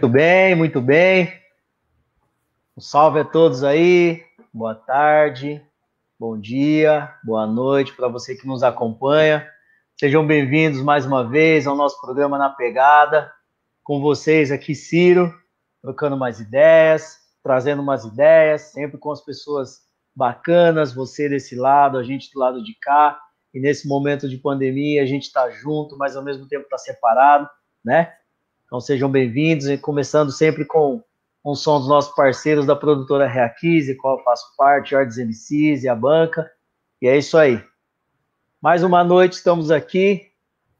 Muito bem, muito bem. Um salve a todos aí. Boa tarde, bom dia, boa noite para você que nos acompanha. Sejam bem-vindos mais uma vez ao nosso programa Na Pegada. Com vocês aqui, Ciro, trocando mais ideias, trazendo umas ideias, sempre com as pessoas bacanas, você desse lado, a gente do lado de cá. E nesse momento de pandemia, a gente está junto, mas ao mesmo tempo está separado, né? Então sejam bem-vindos, começando sempre com um som dos nossos parceiros da produtora Reaquise, qual eu faço parte, Ardes MCs e a banca. E é isso aí. Mais uma noite estamos aqui,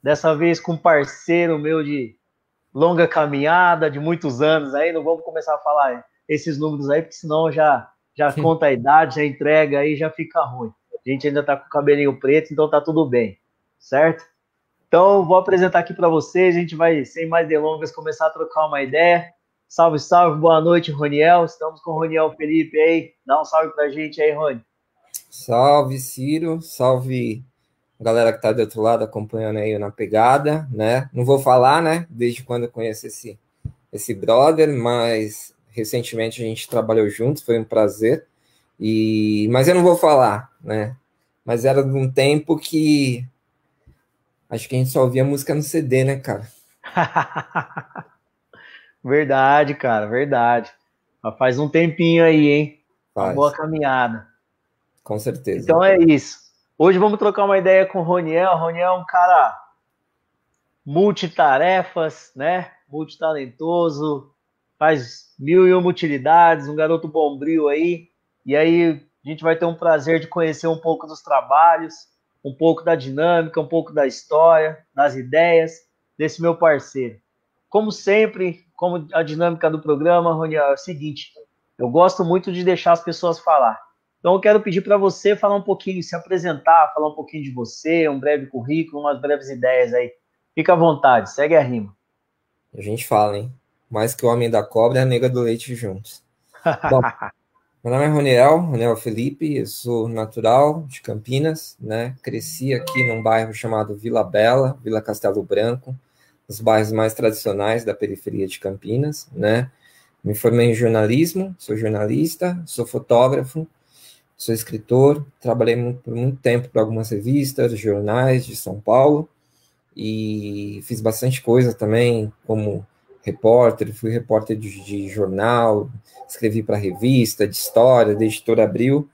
dessa vez com um parceiro meu de longa caminhada, de muitos anos aí, não vamos começar a falar esses números aí, porque senão já, já conta a idade, já entrega aí, já fica ruim. A gente ainda tá com o cabelinho preto, então tá tudo bem, certo? Então, vou apresentar aqui para vocês, a gente vai, sem mais delongas, começar a trocar uma ideia. Salve, salve, boa noite, Roniel. Estamos com o Roniel Felipe aí. Dá um salve pra gente aí, Rony. Salve, Ciro. Salve galera que está do outro lado acompanhando aí na pegada, né? Não vou falar, né? Desde quando eu conheço esse, esse brother, mas recentemente a gente trabalhou juntos, foi um prazer. E mas eu não vou falar, né? Mas era de um tempo que acho que a gente só ouvia música no CD, né, cara? verdade, cara, verdade. Mas faz um tempinho aí, hein? Faz. Uma boa caminhada. Com certeza. Então é isso. Hoje vamos trocar uma ideia com o Roniel. O Roniel é um cara multitarefas, né? Multitalentoso, faz mil e uma utilidades, um garoto bombril aí. E aí a gente vai ter um prazer de conhecer um pouco dos trabalhos, um pouco da dinâmica, um pouco da história, das ideias desse meu parceiro. Como sempre, como a dinâmica do programa, Roniel, é o seguinte: eu gosto muito de deixar as pessoas falar. Então, eu quero pedir para você falar um pouquinho, se apresentar, falar um pouquinho de você, um breve currículo, umas breves ideias aí. Fica à vontade, segue a rima. A gente fala, hein? Mais que o homem da cobra e a nega do leite juntos. Bom, meu nome é Roniel, Roniel Felipe, eu sou natural de Campinas, né? Cresci aqui num bairro chamado Vila Bela, Vila Castelo Branco, os bairros mais tradicionais da periferia de Campinas, né? Me formei em jornalismo, sou jornalista, sou fotógrafo, Sou escritor, trabalhei por muito tempo para algumas revistas, jornais de São Paulo e fiz bastante coisa também, como repórter, fui repórter de, de jornal, escrevi para revista, de história, da editora Abril.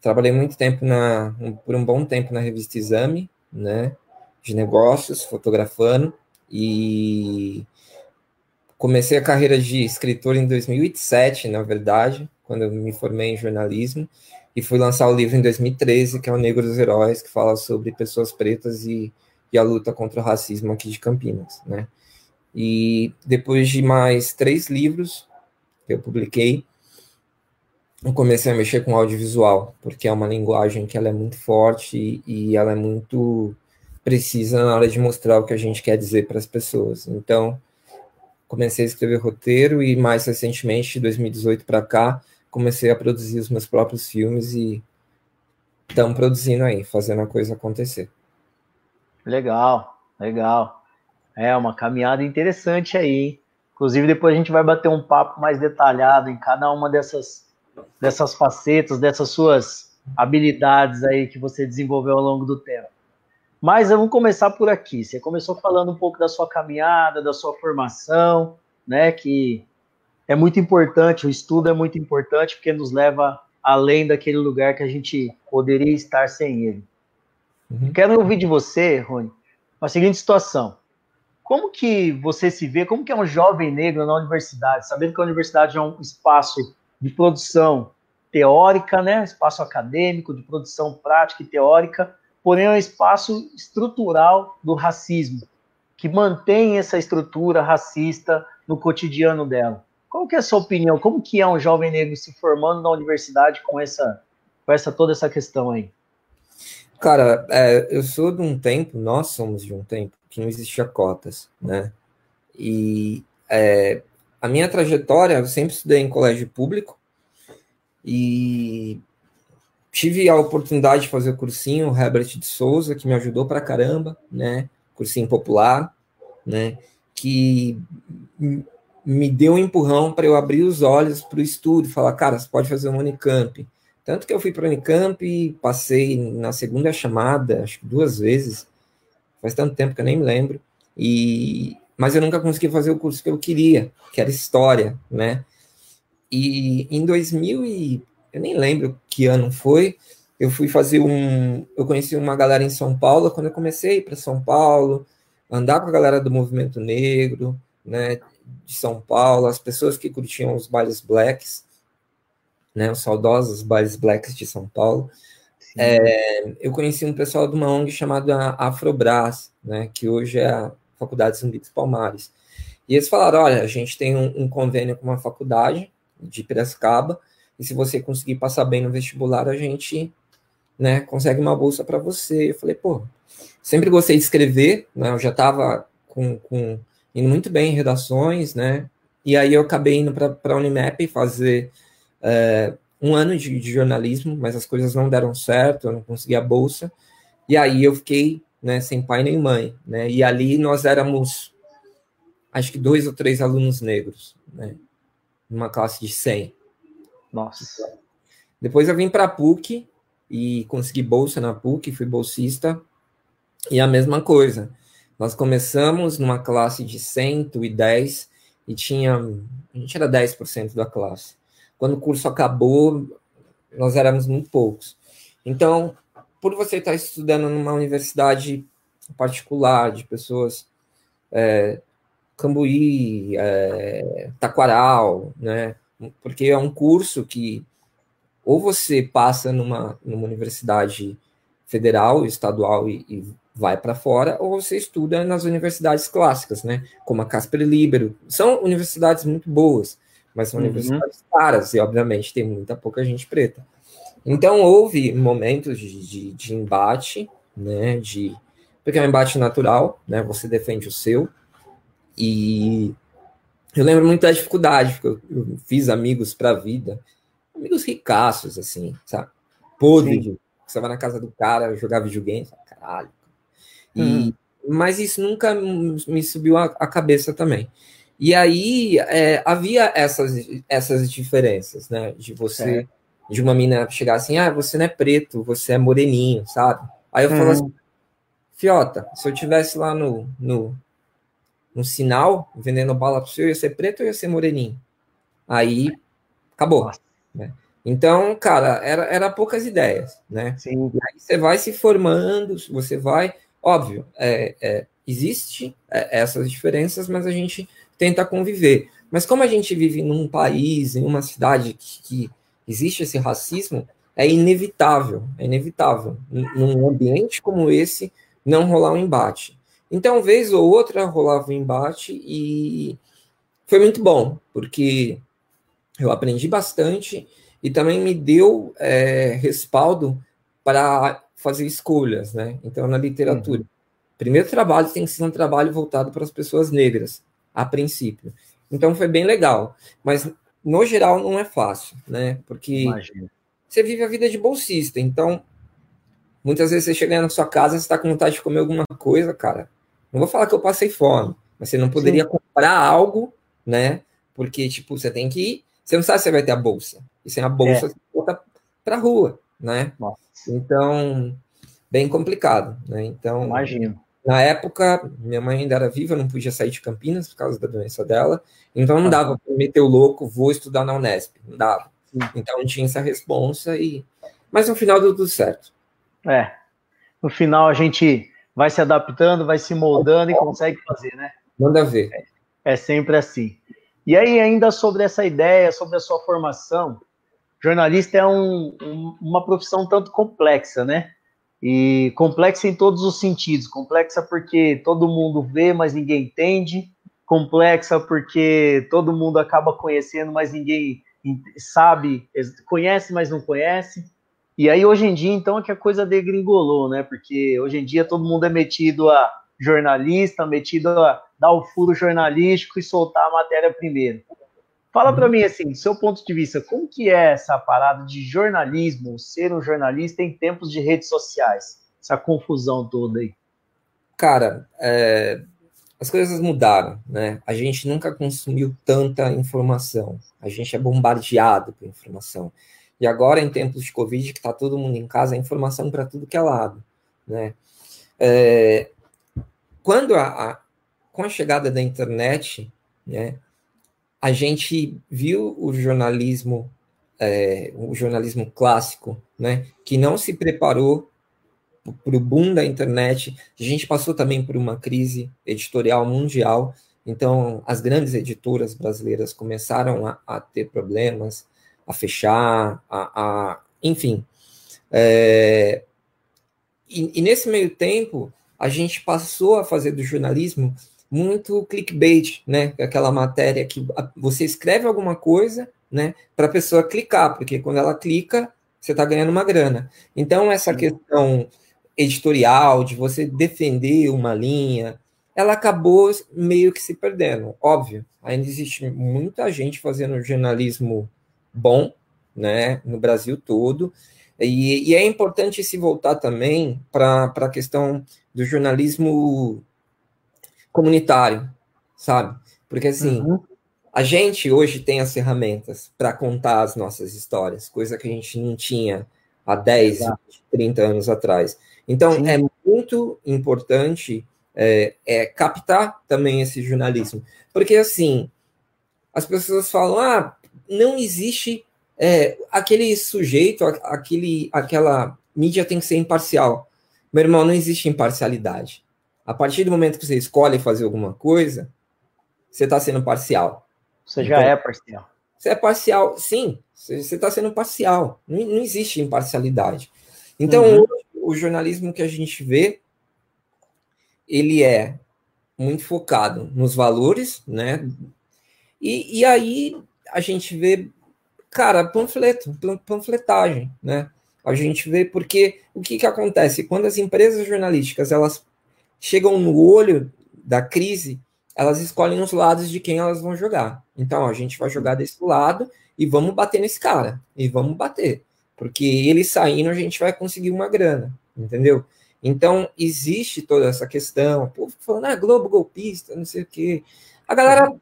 Trabalhei muito tempo na, por um bom tempo na revista Exame, né, de negócios, fotografando e comecei a carreira de escritor em 2007, na verdade, quando eu me formei em jornalismo e fui lançar o livro em 2013, que é o Negro dos Heróis, que fala sobre pessoas pretas e, e a luta contra o racismo aqui de Campinas, né? E depois de mais três livros que eu publiquei, eu comecei a mexer com audiovisual, porque é uma linguagem que ela é muito forte e, e ela é muito precisa na hora de mostrar o que a gente quer dizer para as pessoas. Então, comecei a escrever roteiro e mais recentemente, de 2018 para cá, comecei a produzir os meus próprios filmes e estamos produzindo aí, fazendo a coisa acontecer. Legal, legal. É uma caminhada interessante aí, hein? Inclusive, depois a gente vai bater um papo mais detalhado em cada uma dessas, dessas facetas, dessas suas habilidades aí que você desenvolveu ao longo do tempo. Mas vamos começar por aqui. Você começou falando um pouco da sua caminhada, da sua formação, né? Que é muito importante, o estudo é muito importante porque nos leva além daquele lugar que a gente poderia estar sem ele. Uhum. Quero ouvir de você, Rony, a seguinte situação. Como que você se vê, como que é um jovem negro na universidade, sabendo que a universidade é um espaço de produção teórica, né, espaço acadêmico, de produção prática e teórica, porém é um espaço estrutural do racismo, que mantém essa estrutura racista no cotidiano dela. Qual que é a sua opinião? Como que é um jovem negro se formando na universidade com essa, com essa toda essa questão aí? Cara, é, eu sou de um tempo, nós somos de um tempo que não existia cotas, né? E é, a minha trajetória, eu sempre estudei em colégio público e tive a oportunidade de fazer o cursinho Herbert de Souza, que me ajudou pra caramba, né? Cursinho popular, né? Que me deu um empurrão para eu abrir os olhos para o estudo, falar, cara, você pode fazer um Unicamp. Tanto que eu fui para o Unicamp, passei na segunda chamada, acho que duas vezes, faz tanto tempo que eu nem me lembro, e mas eu nunca consegui fazer o curso que eu queria, que era História, né? E em 2000 e eu nem lembro que ano foi, eu fui fazer um, eu conheci uma galera em São Paulo. Quando eu comecei para São Paulo, andar com a galera do movimento negro, né, de São Paulo, as pessoas que curtiam os bailes blacks, né, os saudosos bailes blacks de São Paulo. É, eu conheci um pessoal de uma ONG chamada Afrobras, né, que hoje é a Faculdade Zumbi dos Palmares. E eles falaram: olha, a gente tem um, um convênio com uma faculdade de Piracicaba, e se você conseguir passar bem no vestibular, a gente né, consegue uma bolsa para você. Eu falei, pô, sempre gostei de escrever, né, eu já estava com, com, indo muito bem em redações, né, e aí eu acabei indo para a Unimap fazer é, um ano de, de, jornalismo, mas as coisas não deram certo, eu não consegui a bolsa, e aí eu fiquei né, sem pai nem mãe, né, e ali nós éramos, acho que dois ou três alunos negros, né, numa classe de 100. Nossa. Depois eu vim para a PUC e consegui bolsa na PUC, fui bolsista, e a mesma coisa. Nós começamos numa classe de 110 e tinha, a gente era 10% da classe. Quando o curso acabou, nós éramos muito poucos. Então, por você estar estudando numa universidade particular, de pessoas é, Cambuí, é, Taquaral, né? Porque é um curso que ou você passa numa, numa universidade federal, estadual e, e vai para fora, ou você estuda nas universidades clássicas, né? Como a Casper Libero. São universidades muito boas, mas são uhum. universidades caras e, obviamente, tem muita pouca gente preta. Então, houve momentos de, de, de embate, né? De, porque é um embate natural, né? Você defende o seu, e eu lembro muito da dificuldade, porque eu, eu fiz amigos para a vida, amigos ricaços, assim, sabe? Podre, você vai na casa do cara jogar videogame, sabe? caralho. E, uhum. Mas isso nunca me subiu a, a cabeça também. E aí é, havia essas, essas diferenças, né? De você, é. de uma mina chegar assim, ah, você não é preto, você é moreninho, sabe? Aí eu uhum. falo assim, Fiota, se eu tivesse lá no, no, um sinal vendendo bala para o senhor, ia ser preto ou ia ser moreninho? Aí acabou. Né? Então, cara, era, era poucas ideias, né? Sim. aí você vai se formando, você vai. Óbvio, é, é, existe é, essas diferenças, mas a gente tenta conviver. Mas como a gente vive num país, em uma cidade que, que existe esse racismo, é inevitável, é inevitável, num ambiente como esse, não rolar um embate. Então, vez ou outra, rolava um embate e foi muito bom, porque eu aprendi bastante e também me deu é, respaldo para fazer escolhas, né? Então, na literatura. Uhum. Primeiro trabalho tem que ser um trabalho voltado para as pessoas negras, a princípio. Então, foi bem legal. Mas, no geral, não é fácil, né? Porque Imagina. você vive a vida de bolsista. Então, muitas vezes você chega na sua casa, você está com vontade de comer alguma coisa, cara. Não vou falar que eu passei fome, mas você não poderia Sim. comprar algo, né? Porque, tipo, você tem que ir, você não sabe se você vai ter a bolsa. E sem a bolsa, é. você volta pra rua, né? Nossa. Então, bem complicado, né? Então, imagino. Na época, minha mãe ainda era viva, não podia sair de Campinas por causa da doença dela, então não dava para meter o louco, vou estudar na Unesp, não dava. Sim. Então tinha essa responsa e mas no final deu tudo certo. É. No final a gente vai se adaptando, vai se moldando e consegue fazer, né? Manda ver. É, é sempre assim. E aí, ainda sobre essa ideia, sobre a sua formação, jornalista é um, um, uma profissão tanto complexa, né? E complexa em todos os sentidos. Complexa porque todo mundo vê, mas ninguém entende. Complexa porque todo mundo acaba conhecendo, mas ninguém sabe, conhece, mas não conhece. E aí, hoje em dia, então, é que a coisa degringolou, né? Porque hoje em dia todo mundo é metido a jornalista, metido a dar o furo jornalístico e soltar a matéria primeiro. Fala para mim, assim, do seu ponto de vista, como que é essa parada de jornalismo, ser um jornalista em tempos de redes sociais? Essa confusão toda aí. Cara, é... as coisas mudaram, né? A gente nunca consumiu tanta informação. A gente é bombardeado por informação. E agora, em tempos de Covid, que está todo mundo em casa, a informação para tudo que é lado, né? É, quando a, a, com a chegada da internet, né, a gente viu o jornalismo, é, o jornalismo clássico, né, que não se preparou para o boom da internet. A gente passou também por uma crise editorial mundial, então as grandes editoras brasileiras começaram a, a ter problemas, a fechar, a, a enfim. É, e, e, nesse meio tempo, a gente passou a fazer do jornalismo muito clickbait, né? Aquela matéria que você escreve alguma coisa, né? Para a pessoa clicar, porque quando ela clica, você está ganhando uma grana. Então, essa questão editorial, de você defender uma linha, ela acabou meio que se perdendo. Óbvio, ainda existe muita gente fazendo jornalismo bom, né, no Brasil todo, e, e é importante se voltar também para a questão do jornalismo comunitário, sabe? Porque assim, uhum. a gente hoje tem as ferramentas para contar as nossas histórias, coisa que a gente não tinha há 10, Exato. 20, 30 anos atrás. Então, Sim. é muito importante é, é, captar também esse jornalismo. Porque, assim, as pessoas falam, ah, não existe é, aquele sujeito, aquele, aquela mídia tem que ser imparcial. Meu irmão, não existe imparcialidade. A partir do momento que você escolhe fazer alguma coisa, você está sendo parcial. Você já então, é parcial. Você é parcial, sim. Você está sendo parcial. Não, não, existe imparcialidade. Então, uhum. hoje, o jornalismo que a gente vê, ele é muito focado nos valores, né? E, e aí a gente vê, cara, panfleto, panfletagem, né? A gente vê porque o que, que acontece? Quando as empresas jornalísticas elas chegam no olho da crise, elas escolhem os lados de quem elas vão jogar. Então, a gente vai jogar desse lado e vamos bater nesse cara. E vamos bater. Porque ele saindo, a gente vai conseguir uma grana, entendeu? Então, existe toda essa questão. O povo falando, ah, Globo golpista, não sei o quê. A galera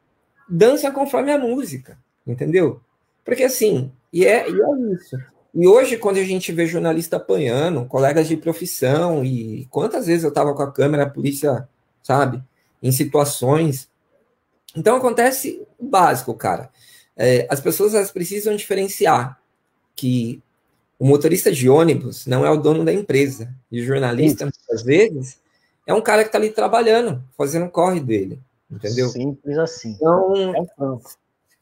dança conforme a música, entendeu? Porque assim, e é, e é isso. E hoje, quando a gente vê jornalista apanhando, colegas de profissão, e quantas vezes eu estava com a câmera, a polícia, sabe, em situações. Então acontece o básico, cara. É, as pessoas elas precisam diferenciar que o motorista de ônibus não é o dono da empresa. E o jornalista, muitas vezes, é um cara que está ali trabalhando, fazendo o corre dele. Entendeu? Simples assim. Então,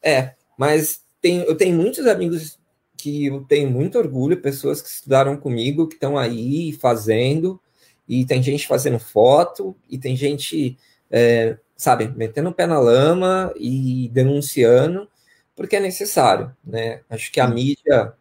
é, é mas tem, eu tenho muitos amigos que eu tenho muito orgulho, pessoas que estudaram comigo, que estão aí fazendo, e tem gente fazendo foto, e tem gente, é, sabe, metendo o pé na lama e denunciando, porque é necessário, né? Acho que a mídia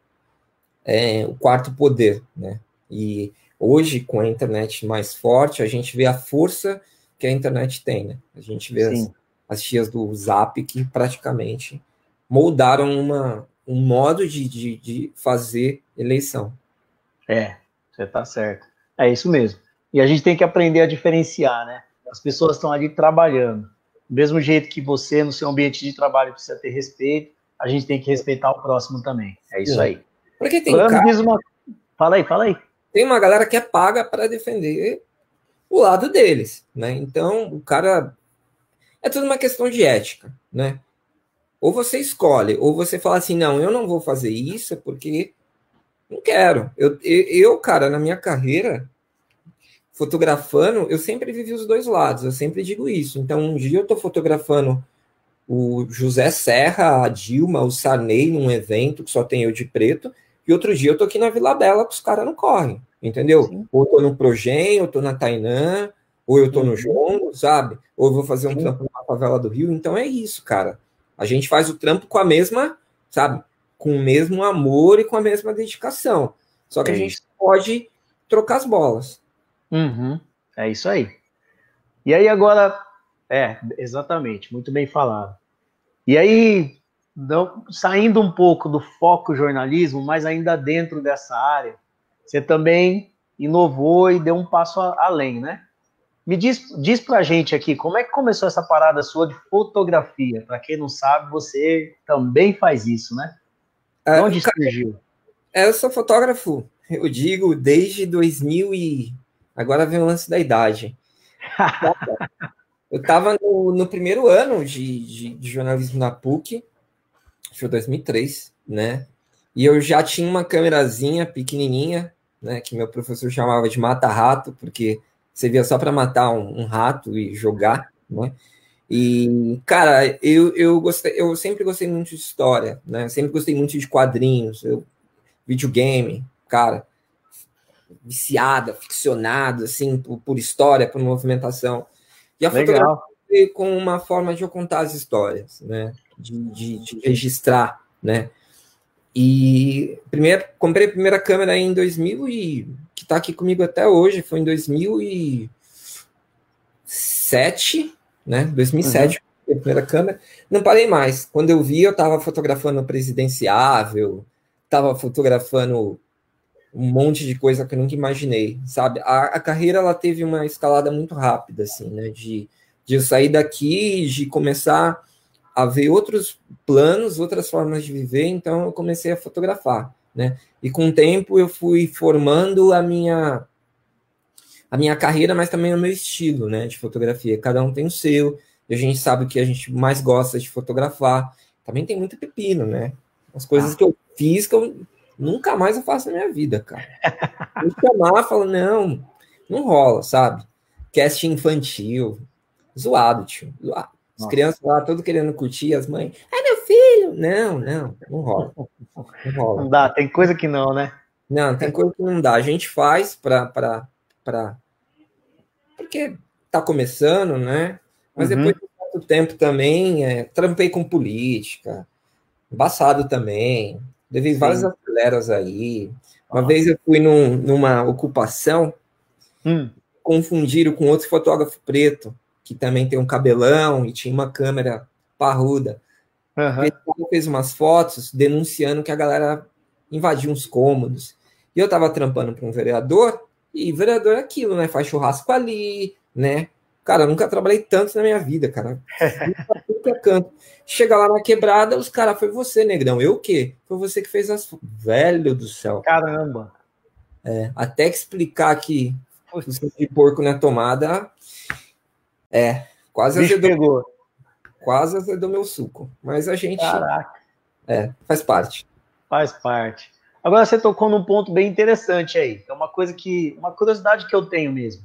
é o quarto poder, né? E hoje, com a internet mais forte, a gente vê a força que a internet tem, né? A gente vê as, as tias do Zap que praticamente moldaram uma, um modo de, de, de fazer eleição. É, você está certo. É isso mesmo. E a gente tem que aprender a diferenciar, né? As pessoas estão ali trabalhando. Do mesmo jeito que você, no seu ambiente de trabalho, precisa ter respeito, a gente tem que respeitar o próximo também. É isso aí. Porque tem cara... uma... Fala aí, fala aí. Tem uma galera que é paga para defender o lado deles, né? Então, o cara... É tudo uma questão de ética, né? Ou você escolhe, ou você fala assim, não, eu não vou fazer isso porque não quero. Eu, eu, cara, na minha carreira, fotografando, eu sempre vivi os dois lados, eu sempre digo isso. Então, um dia eu estou fotografando o José Serra, a Dilma, o Sarney num evento que só tem eu de preto, e outro dia eu tô aqui na Vila Bela que os caras não correm, entendeu? Sim. Ou eu tô no Progen, ou eu tô na Tainã, ou eu tô no João, sabe? Ou eu vou fazer um Sim. trampo na favela do Rio. Então é isso, cara. A gente faz o trampo com a mesma, sabe? Com o mesmo amor e com a mesma dedicação. Só que é a gente pode trocar as bolas. Uhum. É isso aí. E aí agora, é, exatamente, muito bem falado. E aí, não, saindo um pouco do foco jornalismo, mas ainda dentro dessa área, você também inovou e deu um passo além, né? Me diz, diz pra gente aqui, como é que começou essa parada sua de fotografia? Para quem não sabe, você também faz isso, né? É, Onde surgiu? É, eu sou fotógrafo, eu digo, desde 2000 e... Agora vem o lance da idade. eu estava no, no, primeiro ano de, de, de, jornalismo na PUC, foi 2003, né? E eu já tinha uma câmerazinha pequenininha, né? Que meu professor chamava de mata-rato, porque você via só para matar um, um, rato e jogar, né? E, cara, eu, eu, gostei, eu sempre gostei muito de história, né? Sempre gostei muito de quadrinhos, eu, videogame, cara, viciada, ficcionado, assim, por, por história, por movimentação. E a Legal. fotografia com uma forma de eu contar as histórias, né? De, de, de registrar, né? E primeiro, comprei a primeira câmera em 2000 e está aqui comigo até hoje, foi em 2007, né? 2007, uhum. a primeira câmera. Não parei mais. Quando eu vi, eu estava fotografando presidenciável, estava fotografando um monte de coisa que eu nunca imaginei, sabe? A, a, carreira ela teve uma escalada muito rápida, assim, né? De, de eu sair daqui, de começar a ver outros planos, outras formas de viver, então eu comecei a fotografar, né? E com o tempo eu fui formando a minha a minha carreira, mas também o meu estilo, né, de fotografia. Cada um tem o seu, e a gente sabe o que a gente mais gosta de fotografar. Também tem muito pepino, né? As coisas ah. que eu fiz que eu nunca mais eu faço na minha vida, cara. Me chamar, falo, não, não rola, sabe? Cast infantil, zoado, tio, zoado. As crianças lá, tudo querendo curtir, as mães, ai meu filho! Não, não, não rola. Não rola. Não dá, tem coisa que não, né? Não, tem coisa que não dá. A gente faz para. Pra, pra... Porque tá começando, né? Mas uhum. depois de muito tempo também, é, trampei com política, embaçado também, levei várias aceleras aí. Uma vez eu fui num, numa ocupação, hum. confundiram com outro fotógrafo preto que também tem um cabelão e tinha uma câmera parruda. Uhum. Ele fez umas fotos denunciando que a galera invadiu uns cômodos. E eu tava trampando para um vereador, e vereador é aquilo, né? Faz churrasco ali, né? Cara, nunca trabalhei tanto na minha vida, cara. Nunca canto. Chega lá na quebrada, os caras, foi você, negrão. Eu o quê? Foi você que fez as. Velho do céu. Caramba. É, até explicar que o de porco na tomada é, quase Bicho azedou. Pegou. Quase azedou meu suco. Mas a gente. Caraca. É, faz parte. Faz parte. Agora você tocou num ponto bem interessante aí. É uma coisa que. Uma curiosidade que eu tenho mesmo.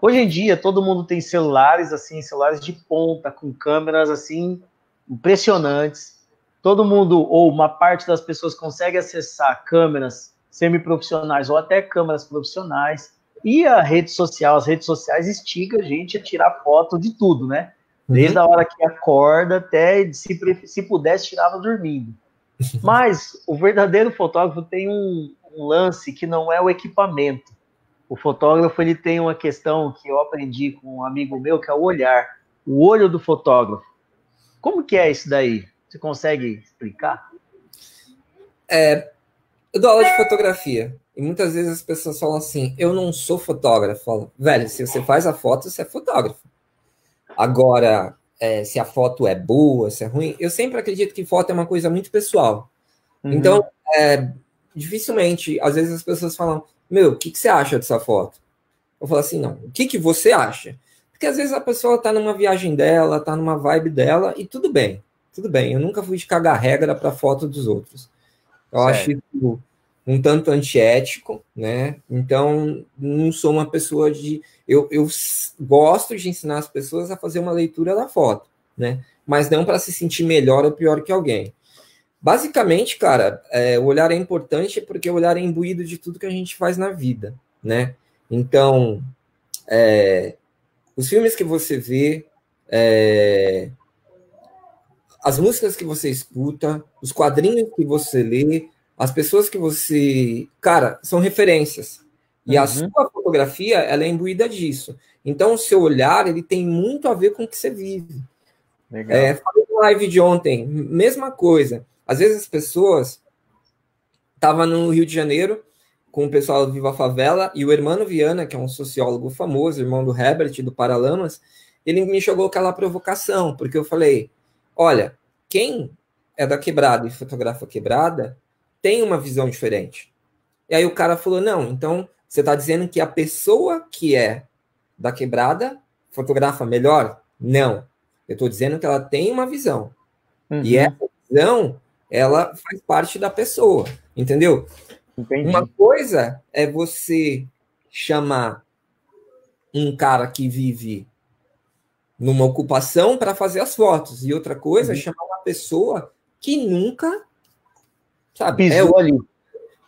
Hoje em dia, todo mundo tem celulares, assim, celulares de ponta, com câmeras, assim, impressionantes. Todo mundo, ou uma parte das pessoas, consegue acessar câmeras semiprofissionais ou até câmeras profissionais. E a rede social, as redes sociais instigam a gente a tirar foto de tudo, né? Uhum. Desde uhum. a hora que acorda até, se, se pudesse, tirava dormindo. Mas o verdadeiro fotógrafo tem um, um, lance que não é o equipamento. O fotógrafo ele tem uma questão que eu aprendi com um amigo meu, que é o olhar. O olho do fotógrafo. Como que é isso daí? Você consegue explicar? É, eu dou aula de fotografia. E muitas vezes as pessoas falam assim: eu não sou fotógrafo. Falo, velho, se você faz a foto, você é fotógrafo. Agora, é, se a foto é boa, se é ruim, eu sempre acredito que foto é uma coisa muito pessoal. Uhum. Então, é, dificilmente, às vezes as pessoas falam: meu, o que, que você acha dessa foto? Eu falo assim: não, o que, que você acha? Porque às vezes a pessoa tá numa viagem dela, tá numa vibe dela, e tudo bem, tudo bem. Eu nunca fui de cagar regra para foto dos outros. Eu certo. acho isso um tanto antiético, né? Então, não sou uma pessoa de. Eu, eu gosto de ensinar as pessoas a fazer uma leitura da foto, né? Mas não para se sentir melhor ou pior que alguém. Basicamente, cara, é, o olhar é importante porque o olhar é imbuído de tudo que a gente faz na vida, né? Então, é, os filmes que você vê, é, as músicas que você escuta, os quadrinhos que você lê, as pessoas que você. Cara, são referências. E uhum. a sua fotografia, ela é imbuída disso. Então, o seu olhar, ele tem muito a ver com o que você vive. Legal. É, falei no live de ontem, mesma coisa. Às vezes as pessoas estavam no Rio de Janeiro com o pessoal do Viva Favela e o Hermano Viana, que é um sociólogo famoso, irmão do Herbert, do Paralamas, ele me jogou aquela provocação, porque eu falei: olha, quem é da quebrada e fotografa quebrada tem uma visão diferente. E aí o cara falou: não, então você está dizendo que a pessoa que é da quebrada fotografa melhor? Não. Eu estou dizendo que ela tem uma visão. Uhum. E essa visão, ela faz parte da pessoa, entendeu? Entendi. Uma coisa é você chamar um cara que vive numa ocupação para fazer as fotos, e outra coisa é uhum. é chamar uma pessoa que nunca sabe, pisou é, ali.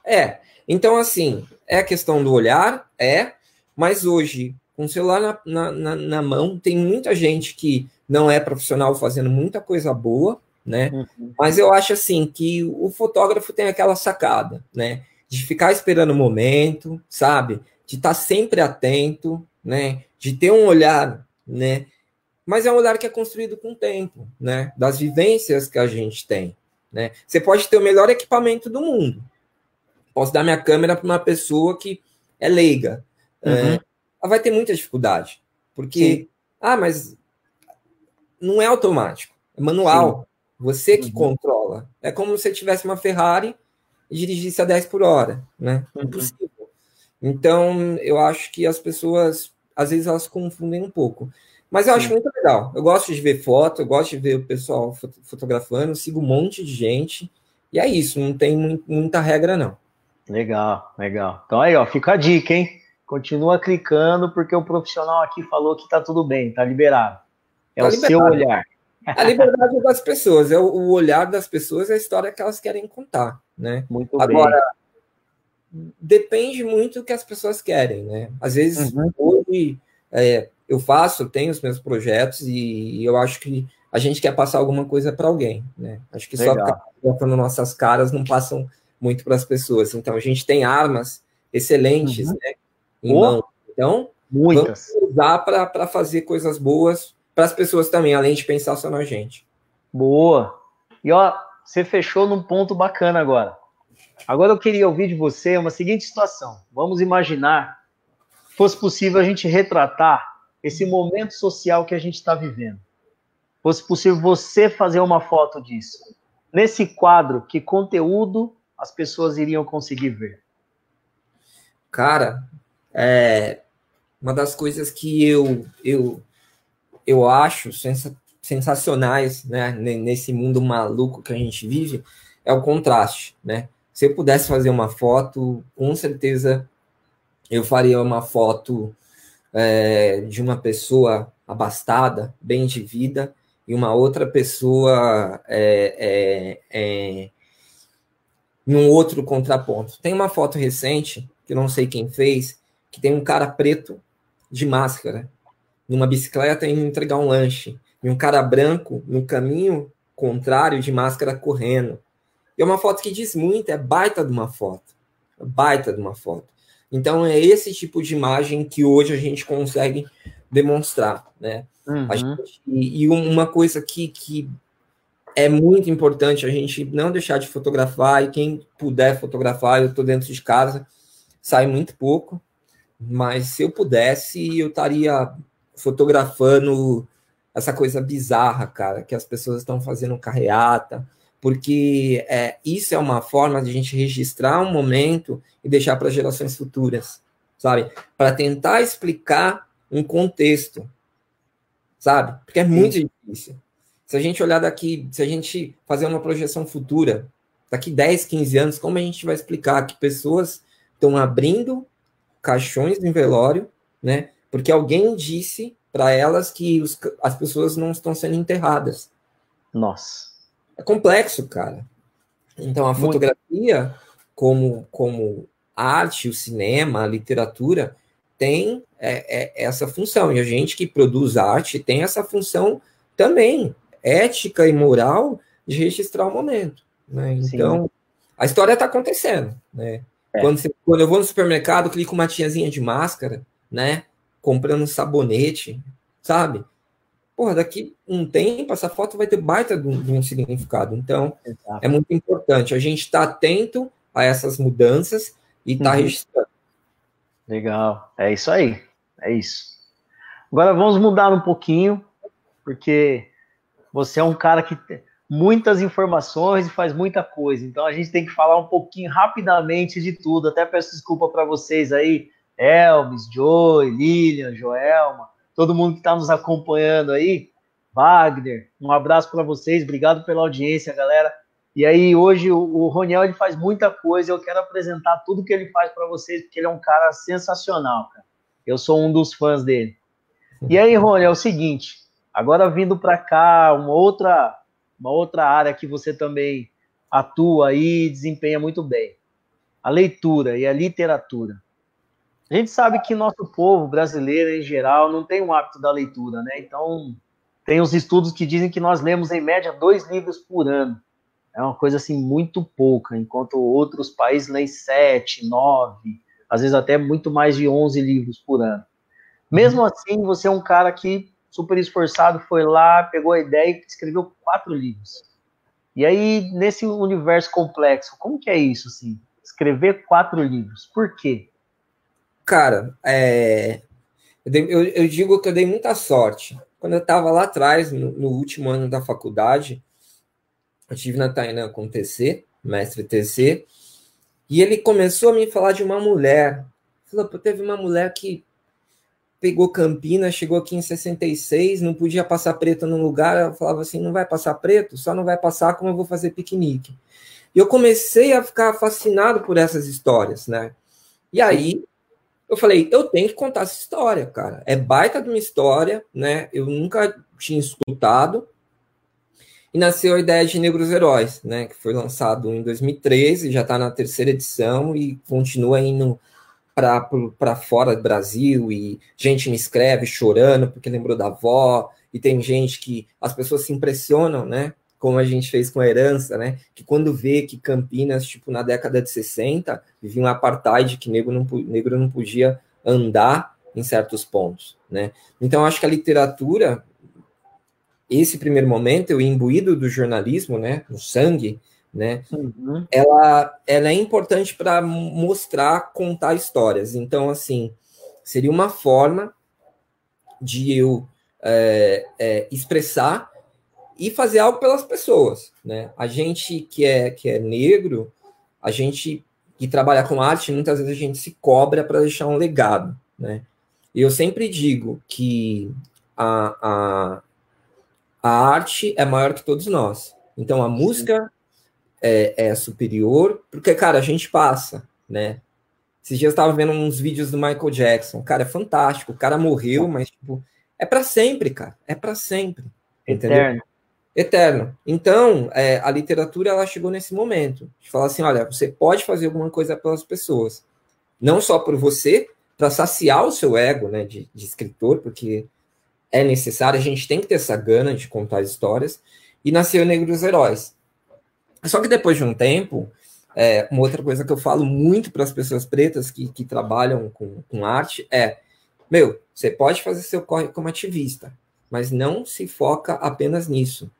É. Então, assim, é a questão do olhar, é, mas hoje com o celular na, na, na, mão, tem muita gente que não é profissional fazendo muita coisa boa, né? Uhum. Mas eu acho assim que o fotógrafo tem aquela sacada, né? De ficar esperando o momento, sabe? De estar tá sempre atento, né? De ter um olhar, né? Mas é um olhar que é construído com o tempo, né? Das vivências que a gente tem, né? Você pode ter o melhor equipamento do mundo. Posso dar minha câmera para uma pessoa que é leiga. Uhum. É, ela vai ter muita dificuldade. Porque, Sim. ah, mas não é automático, é manual. Sim. Você que uhum. controla. É como se você tivesse uma Ferrari e dirigisse a 10 por hora, né? Uhum. Impossível. Então, eu acho que as pessoas, às vezes, elas confundem um pouco. Mas eu Sim. acho muito legal. Eu gosto de ver foto, eu gosto de ver o pessoal fotografando, sigo um monte de gente. E é isso, não tem muita regra, não. Legal, legal. Então aí, ó, fica a dica, hein? Continua clicando, porque o profissional aqui falou que tá tudo bem, tá liberado. É tá o liberado. seu olhar. A liberdade das pessoas, é o, olhar das pessoas, é a história que elas querem contar, né? Muito Agora, bem. depende muito do que as pessoas querem, né? Às vezes, uhum. hoje, é, eu faço, tenho os meus projetos e eu acho que a gente quer passar alguma coisa para alguém, né? Acho que Legal. só colocando nossas caras não passam muito para as pessoas. Então, a gente tem armas excelentes, uhum. né? em oh, mão. Então, muitas. vamos usar para fazer coisas boas para as pessoas também, além de pensar só na gente. Boa. E ó, você fechou num ponto bacana agora. Agora eu queria ouvir de você uma seguinte situação. Vamos imaginar fosse possível a gente retratar esse momento social que a gente está vivendo. Fosse possível você fazer uma foto disso. Nesse quadro, que conteúdo as pessoas iriam conseguir ver? Cara, é, uma das coisas que eu, eu, eu acho sensacionais né, nesse mundo maluco que a gente vive é o contraste. Né? Se eu pudesse fazer uma foto, com certeza eu faria uma foto é, de uma pessoa abastada, bem de vida, e uma outra pessoa é, é, é, num outro contraponto. Tem uma foto recente, que eu não sei quem fez, que tem um cara preto de máscara numa bicicleta indo entregar um lanche e um cara branco no caminho contrário de máscara correndo. E é uma foto que diz muito, é baita de uma foto. Baita de uma foto. Então é esse tipo de imagem que hoje a gente consegue demonstrar, né? Uhum. Gente, e, uma coisa que, que é muito importante a gente não deixar de fotografar e quem puder fotografar, eu estou dentro de casa, sai muito pouco, mas se eu pudesse, eu estaria fotografando essa coisa bizarra, cara, que as pessoas estão fazendo carreata, porque é, isso é uma forma de a gente registrar um momento e deixar para gerações futuras, sabe? Para tentar explicar um contexto, sabe? Porque é muito Sim. difícil. Se a gente olhar daqui, se a gente fazer uma projeção futura, daqui 10, 15 anos, como a gente vai explicar que pessoas estão abrindo caixões em velório, né? Porque alguém disse para elas que os, as pessoas não estão sendo enterradas. Nossa. É complexo, cara. Então, a fotografia, como, como arte, o cinema, a literatura, tem é, é, essa função. E a gente que produz arte tem essa função também, ética e moral, de registrar o momento. Né? Então, Sim. a história está acontecendo. Né? É. Quando, você, quando eu vou no supermercado, clico uma tiazinha de máscara, né? Comprando um sabonete, sabe? Porra, daqui um tempo essa foto vai ter baita de um, de um significado. Então, Exato. é muito importante a gente estar tá atento a essas mudanças, e tá uhum. registrando. Legal. É isso aí. É isso. Agora vamos mudar um pouquinho, porque você é um cara que tem muitas informações e faz muita coisa. Então a gente tem que falar um pouquinho rapidamente de tudo. Até peço desculpa para vocês aí, Elvis, Joey, Lilian, Joelma, todo mundo que está nos acompanhando aí. Wagner, um abraço para vocês, obrigado pela audiência, galera. E aí, hoje, o, Roniel ele faz muita coisa, eu quero apresentar tudo que ele faz para vocês, porque ele é um cara sensacional, cara. Eu sou um dos fãs dele. E aí, Rony, é o seguinte, agora vindo para cá, uma outra, uma outra área que você também atua e desempenha muito bem. A leitura e a literatura. A gente sabe que nosso povo brasileiro, em geral, não tem o hábito da leitura, né? Então, tem os estudos que dizem que nós lemos, em média, dois livros por ano. É uma coisa, assim, muito pouca, enquanto outros países leem sete, nove, às vezes até muito mais de onze livros por ano. Mesmo assim, você é um cara que, super esforçado, foi lá, pegou a ideia e escreveu quatro livros. E aí, nesse universo complexo, como que é isso, assim? Escrever quatro livros. Por quê? Cara, é... eu, eu, digo que eu dei muita sorte. Quando eu estava lá atrás, no, no, último ano da faculdade, eu tive na Tainã com TC, mestre TC, e ele começou a me falar de uma mulher. Falou, teve uma mulher que pegou Campinas, chegou aqui em 66, não podia passar preto no lugar, eu falava assim, não vai passar preto? Só não vai passar como eu vou fazer piquenique. E eu comecei a ficar fascinado por essas histórias, né? E aí eu falei, eu tenho que contar essa história, cara. É baita de uma história, né? Eu nunca tinha escutado. E nasceu a ideia de Negros Heróis, né? Que foi lançado em 2013, já está na terceira edição e continua indo para fora do Brasil e gente me escreve chorando porque lembrou da avó e tem gente que as pessoas se impressionam, né? Como a gente fez com a herança, né? Que quando vê que Campinas, tipo, na década de 60, vivia um apartheid que negro não, negro não podia andar em certos pontos, né? Então, acho que a literatura, esse primeiro momento, eu imbuído do jornalismo, né? No sangue, né? Uhum. Ela, ela é importante para mostrar, contar histórias. Então, assim, seria uma forma de eu é, é, expressar e fazer algo pelas pessoas, né? A gente que é que é negro, a gente que trabalha com arte, muitas vezes a gente se cobra para deixar um legado, né? E eu sempre digo que a, a, a arte é maior que todos nós. Então a música é, é superior, porque, cara, a gente passa, né? Esses dias eu estava vendo uns vídeos do Michael Jackson. Cara, é fantástico. O cara morreu, mas, tipo, é para sempre, cara. É para sempre. Entendeu? Eterno. Eterno. Então, é, a literatura, ela chegou nesse momento. De falar assim, olha, você pode fazer alguma coisa pelas pessoas. Não só por você, para saciar o seu ego, né, de, de escritor, porque é necessário, a gente tem que ter essa gana de contar histórias. E nasceu Negros Heróis. Só que depois de um tempo, é, uma outra coisa que eu falo muito para as pessoas pretas que, que trabalham com, com arte é: meu, você pode fazer seu corre como ativista, mas não se foca apenas nisso.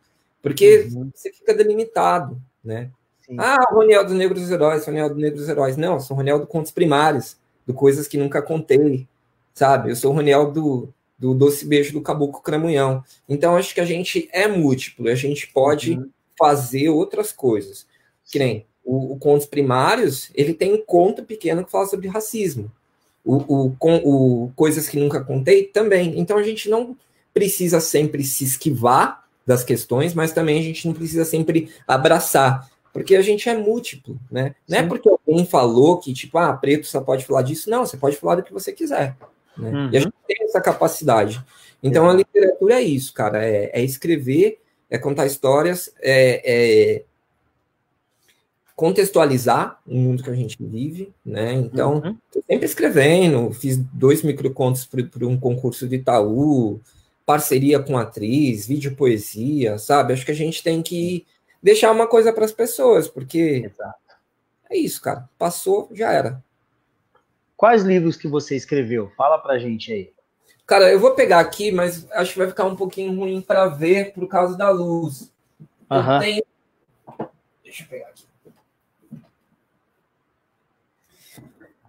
Porque uhum. você fica delimitado, né? Sim. Ah, Roniel do Negros Heróis, Roniel do Negros Heróis. Não, eu sou Roniel do Contos Primários, do Coisas que Nunca Contei, sabe? Eu sou o Roniel do, do Doce Beijo do Caboclo Cramunhão. Então, acho que a gente é múltiplo, a gente pode uhum fazer outras coisas. Que nem o, o Contos Primários, ele tem um conto pequeno que fala sobre racismo. O, o, com, o Coisas que Nunca Contei também. Então a gente não precisa sempre se esquivar das questões, mas também a gente não precisa sempre abraçar, porque a gente é múltiplo, né? Não é porque alguém falou que, tipo, ah, preto só pode falar disso, não, você pode falar do que você quiser. Né? Uhum. E a gente tem essa capacidade. Então, a literatura é isso, cara, é, é escrever é contar histórias, é, é contextualizar o mundo que a gente vive, né? Então, uhum. sempre escrevendo, fiz dois microcontos para um concurso de Itaú, parceria com atriz, vídeo poesia, sabe? Acho que a gente tem que deixar uma coisa para as pessoas, porque Exato. é isso, cara. Passou, já era. Quais livros que você escreveu? Fala pra gente aí. Cara, eu vou pegar aqui, mas acho que vai ficar um pouquinho ruim para ver por causa da luz. Uhum. Tenho... Deixa eu pegar aqui.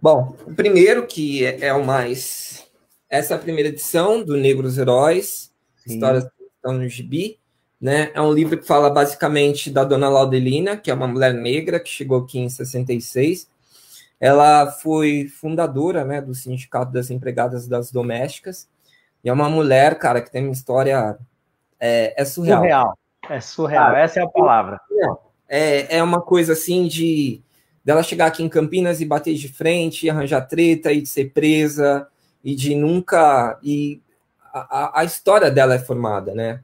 Bom, o primeiro, que é, é, o mais. Essa é a primeira edição do Negros Heróis, Sim. Histórias que estão no gibi. Né? É um livro que fala basicamente da dona Laudelina, que é uma mulher negra que chegou aqui em 66. Ela foi fundadora né, do Sindicato das Empregadas das Domésticas. E é uma mulher, cara, que tem uma história. É, é surreal. Surreal. É surreal, cara, essa é a palavra. É, é uma coisa assim de dela chegar aqui em Campinas e bater de frente, e arranjar treta e de ser presa e de nunca e a, a história dela é formada, né,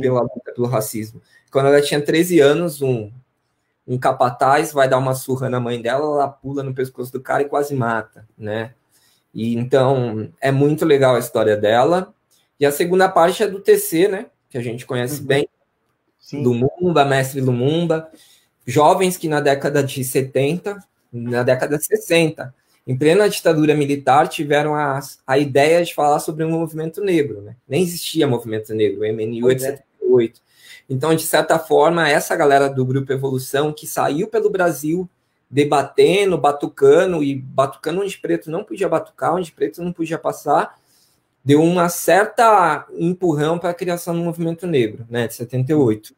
pela pelo racismo. Quando ela tinha 13 anos, um um capataz vai dar uma surra na mãe dela, ela pula no pescoço do cara e quase mata, né? E então é muito legal a história dela. E a segunda parte é do TC, né? Que a gente conhece uhum. bem. Sim. Lumumba, mestre Lumumba, jovens que na década de 70, na década de 60, em plena ditadura militar, tiveram a, a ideia de falar sobre um movimento negro, né? Nem existia movimento negro, o MNU é de 78. Então, de certa forma, essa galera do Grupo Evolução, que saiu pelo Brasil debatendo, batucando, e batucando onde preto não podia batucar, onde preto não podia passar, deu uma certa empurrão para a criação do movimento negro, né, de 78.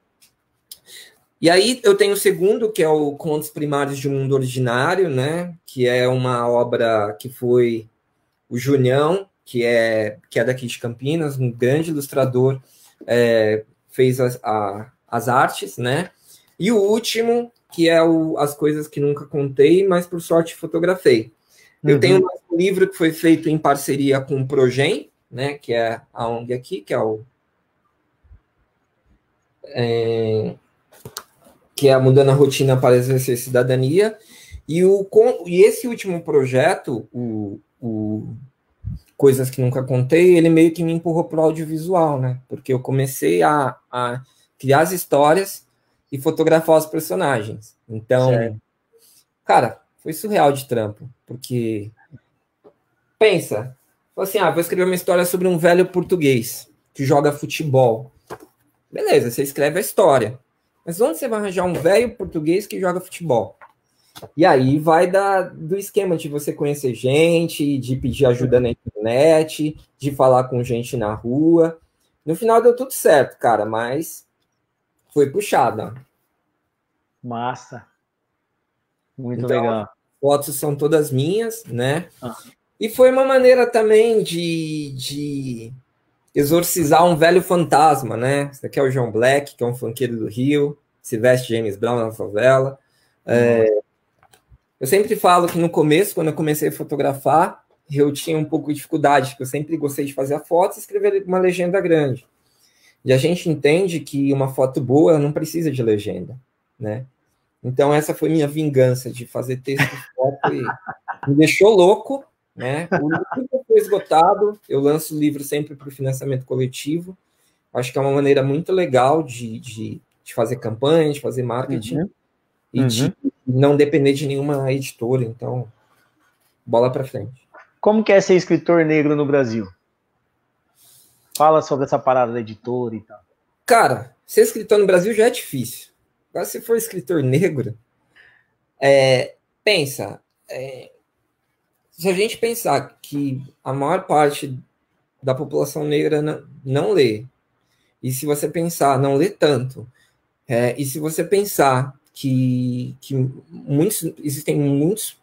E aí eu tenho o segundo, que é o Contos Primários de um Mundo Ordinário, né, que é uma obra que foi o Junião, que é, que é daqui de Campinas, um grande ilustrador, é, fez as, a, as artes, né, e o último, que é o, As Coisas Que Nunca Contei, mas por sorte fotografei. Uhum. Eu tenho um livro que foi feito em parceria com o Progen, né, que é a ONG aqui, que é o é, que é a Mudando a Rotina para Exercer Cidadania, e, o, com, e esse último projeto, o, o Coisas que Nunca Contei, ele meio que me empurrou para o audiovisual, né? Porque eu comecei a, a criar as histórias e fotografar os personagens. Então, certo. cara, foi surreal de trampo, porque pensa, assim, ah, vou escrever uma história sobre um velho português que joga futebol. Beleza, você escreve a história. Mas onde você vai arranjar um velho português que joga futebol? E aí vai da, do esquema de você conhecer gente, de pedir ajuda na internet, de falar com gente na rua. No final deu tudo certo, cara, mas foi puxada. Massa. Muito então, legal. Fotos são todas minhas, né? Ah. E foi uma maneira também de, de exorcizar um velho fantasma, né? Esse é o John Black, que é um funkeiro do Rio, se veste James Brown na favela. É, eu sempre falo que no começo, quando eu comecei a fotografar, eu tinha um pouco de dificuldade, porque eu sempre gostei de fazer a foto e escrever uma legenda grande. E a gente entende que uma foto boa não precisa de legenda, né? Então essa foi minha vingança de fazer texto foto e me deixou louco, né? O esgotado, eu lanço o livro sempre para o financiamento coletivo. Acho que é uma maneira muito legal de, de, de fazer campanha, de fazer marketing uhum. e uhum. de não depender de nenhuma editora. Então, bola para frente. Como que é ser escritor negro no Brasil? Fala sobre essa parada da editora e tal. Cara, ser escritor no Brasil já é difícil. Agora, se for escritor negro, é, pensa, é, se a gente pensar que a maior parte da população negra não, não lê, e se você pensar, não lê tanto, é, e se você pensar que, que muitos, existem muitos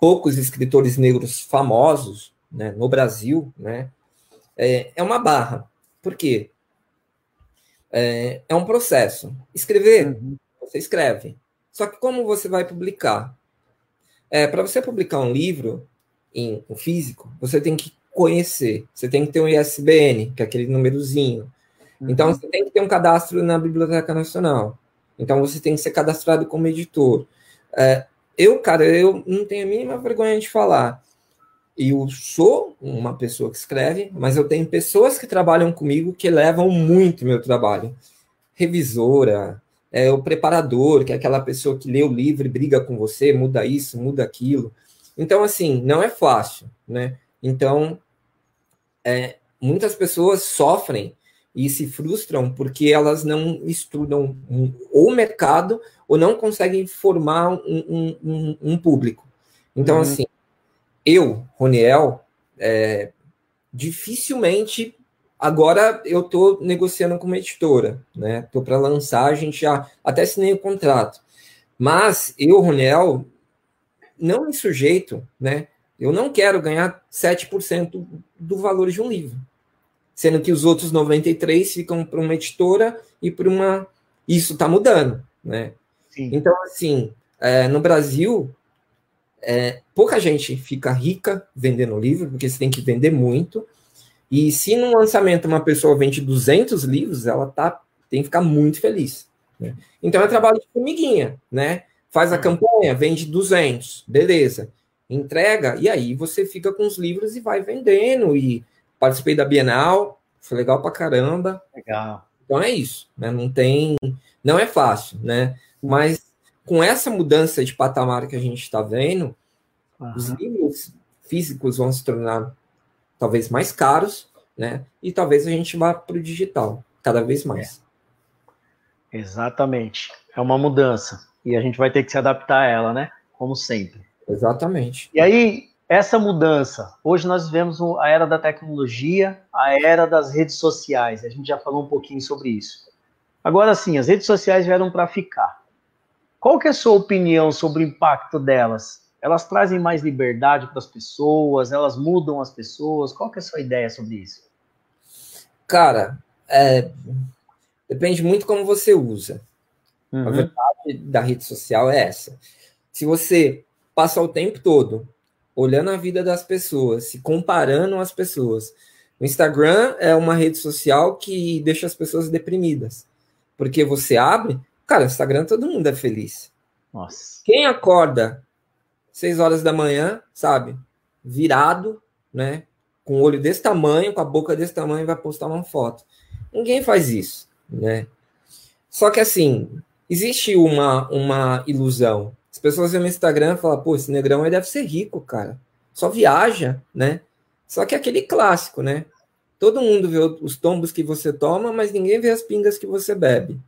poucos escritores negros famosos né, no Brasil, né, é, é uma barra. Por quê? É, é um processo. Escrever, uhum. você escreve. Só que como você vai publicar? É, Para você publicar um livro em um físico, você tem que conhecer, você tem que ter um ISBN, que é aquele númerozinho. Uhum. Então, você tem que ter um cadastro na Biblioteca Nacional. Então você tem que ser cadastrado como editor. É, eu, cara, eu não tenho a mínima vergonha de falar. Eu sou uma pessoa que escreve, mas eu tenho pessoas que trabalham comigo que levam muito meu trabalho. Revisora, é, o preparador, que é aquela pessoa que lê o livro e briga com você, muda isso, muda aquilo. Então, assim, não é fácil, né? Então, é, muitas pessoas sofrem e se frustram porque elas não estudam o mercado ou não conseguem formar um, um, um público. Então, uhum. assim, eu, Roniel, é, dificilmente agora eu estou negociando com uma editora, né? Estou para lançar, a gente já até assinei o contrato. Mas eu, Roniel, não me sujeito, né? Eu não quero ganhar 7% do valor de um livro. Sendo que os outros 93 ficam para uma editora e para uma. Isso está mudando, né? Sim. Então, assim, é, no Brasil, é, pouca gente fica rica vendendo livro, porque você tem que vender muito. E se no lançamento uma pessoa vende 200 livros, ela tá, tem que ficar muito feliz. Né? Então é trabalho de formiguinha, né? Faz a campanha, vende 200, beleza. Entrega, e aí você fica com os livros e vai vendendo. E participei da Bienal, foi legal pra caramba. Legal. Então é isso, né? Não tem. Não é fácil, né? Mas com essa mudança de patamar que a gente está vendo, uhum. os livros físicos vão se tornar talvez mais caros, né? E talvez a gente vá para o digital cada vez mais. É. Exatamente. É uma mudança. E a gente vai ter que se adaptar a ela, né? Como sempre. Exatamente. E aí, essa mudança, hoje nós vivemos a era da tecnologia, a era das redes sociais. A gente já falou um pouquinho sobre isso. Agora sim, as redes sociais vieram para ficar. Qual que é a sua opinião sobre o impacto delas? Elas trazem mais liberdade para as pessoas? Elas mudam as pessoas? Qual que é a sua ideia sobre isso? Cara, é, depende muito como você usa. Uhum. A verdade da rede social é essa. Se você passa o tempo todo olhando a vida das pessoas, se comparando as pessoas, o Instagram é uma rede social que deixa as pessoas deprimidas. Porque você abre, Cara, Instagram todo mundo é feliz. Nossa. Quem acorda seis horas da manhã, sabe? Virado, né? Com o olho desse tamanho, com a boca desse tamanho, vai postar uma foto. Ninguém faz isso, né? Só que assim, existe uma, uma ilusão. As pessoas vêem no Instagram e falam, pô, esse negrão aí deve ser rico, cara. Só viaja, né? Só que é aquele clássico, né? Todo mundo vê os tombos que você toma, mas ninguém vê as pingas que você bebe.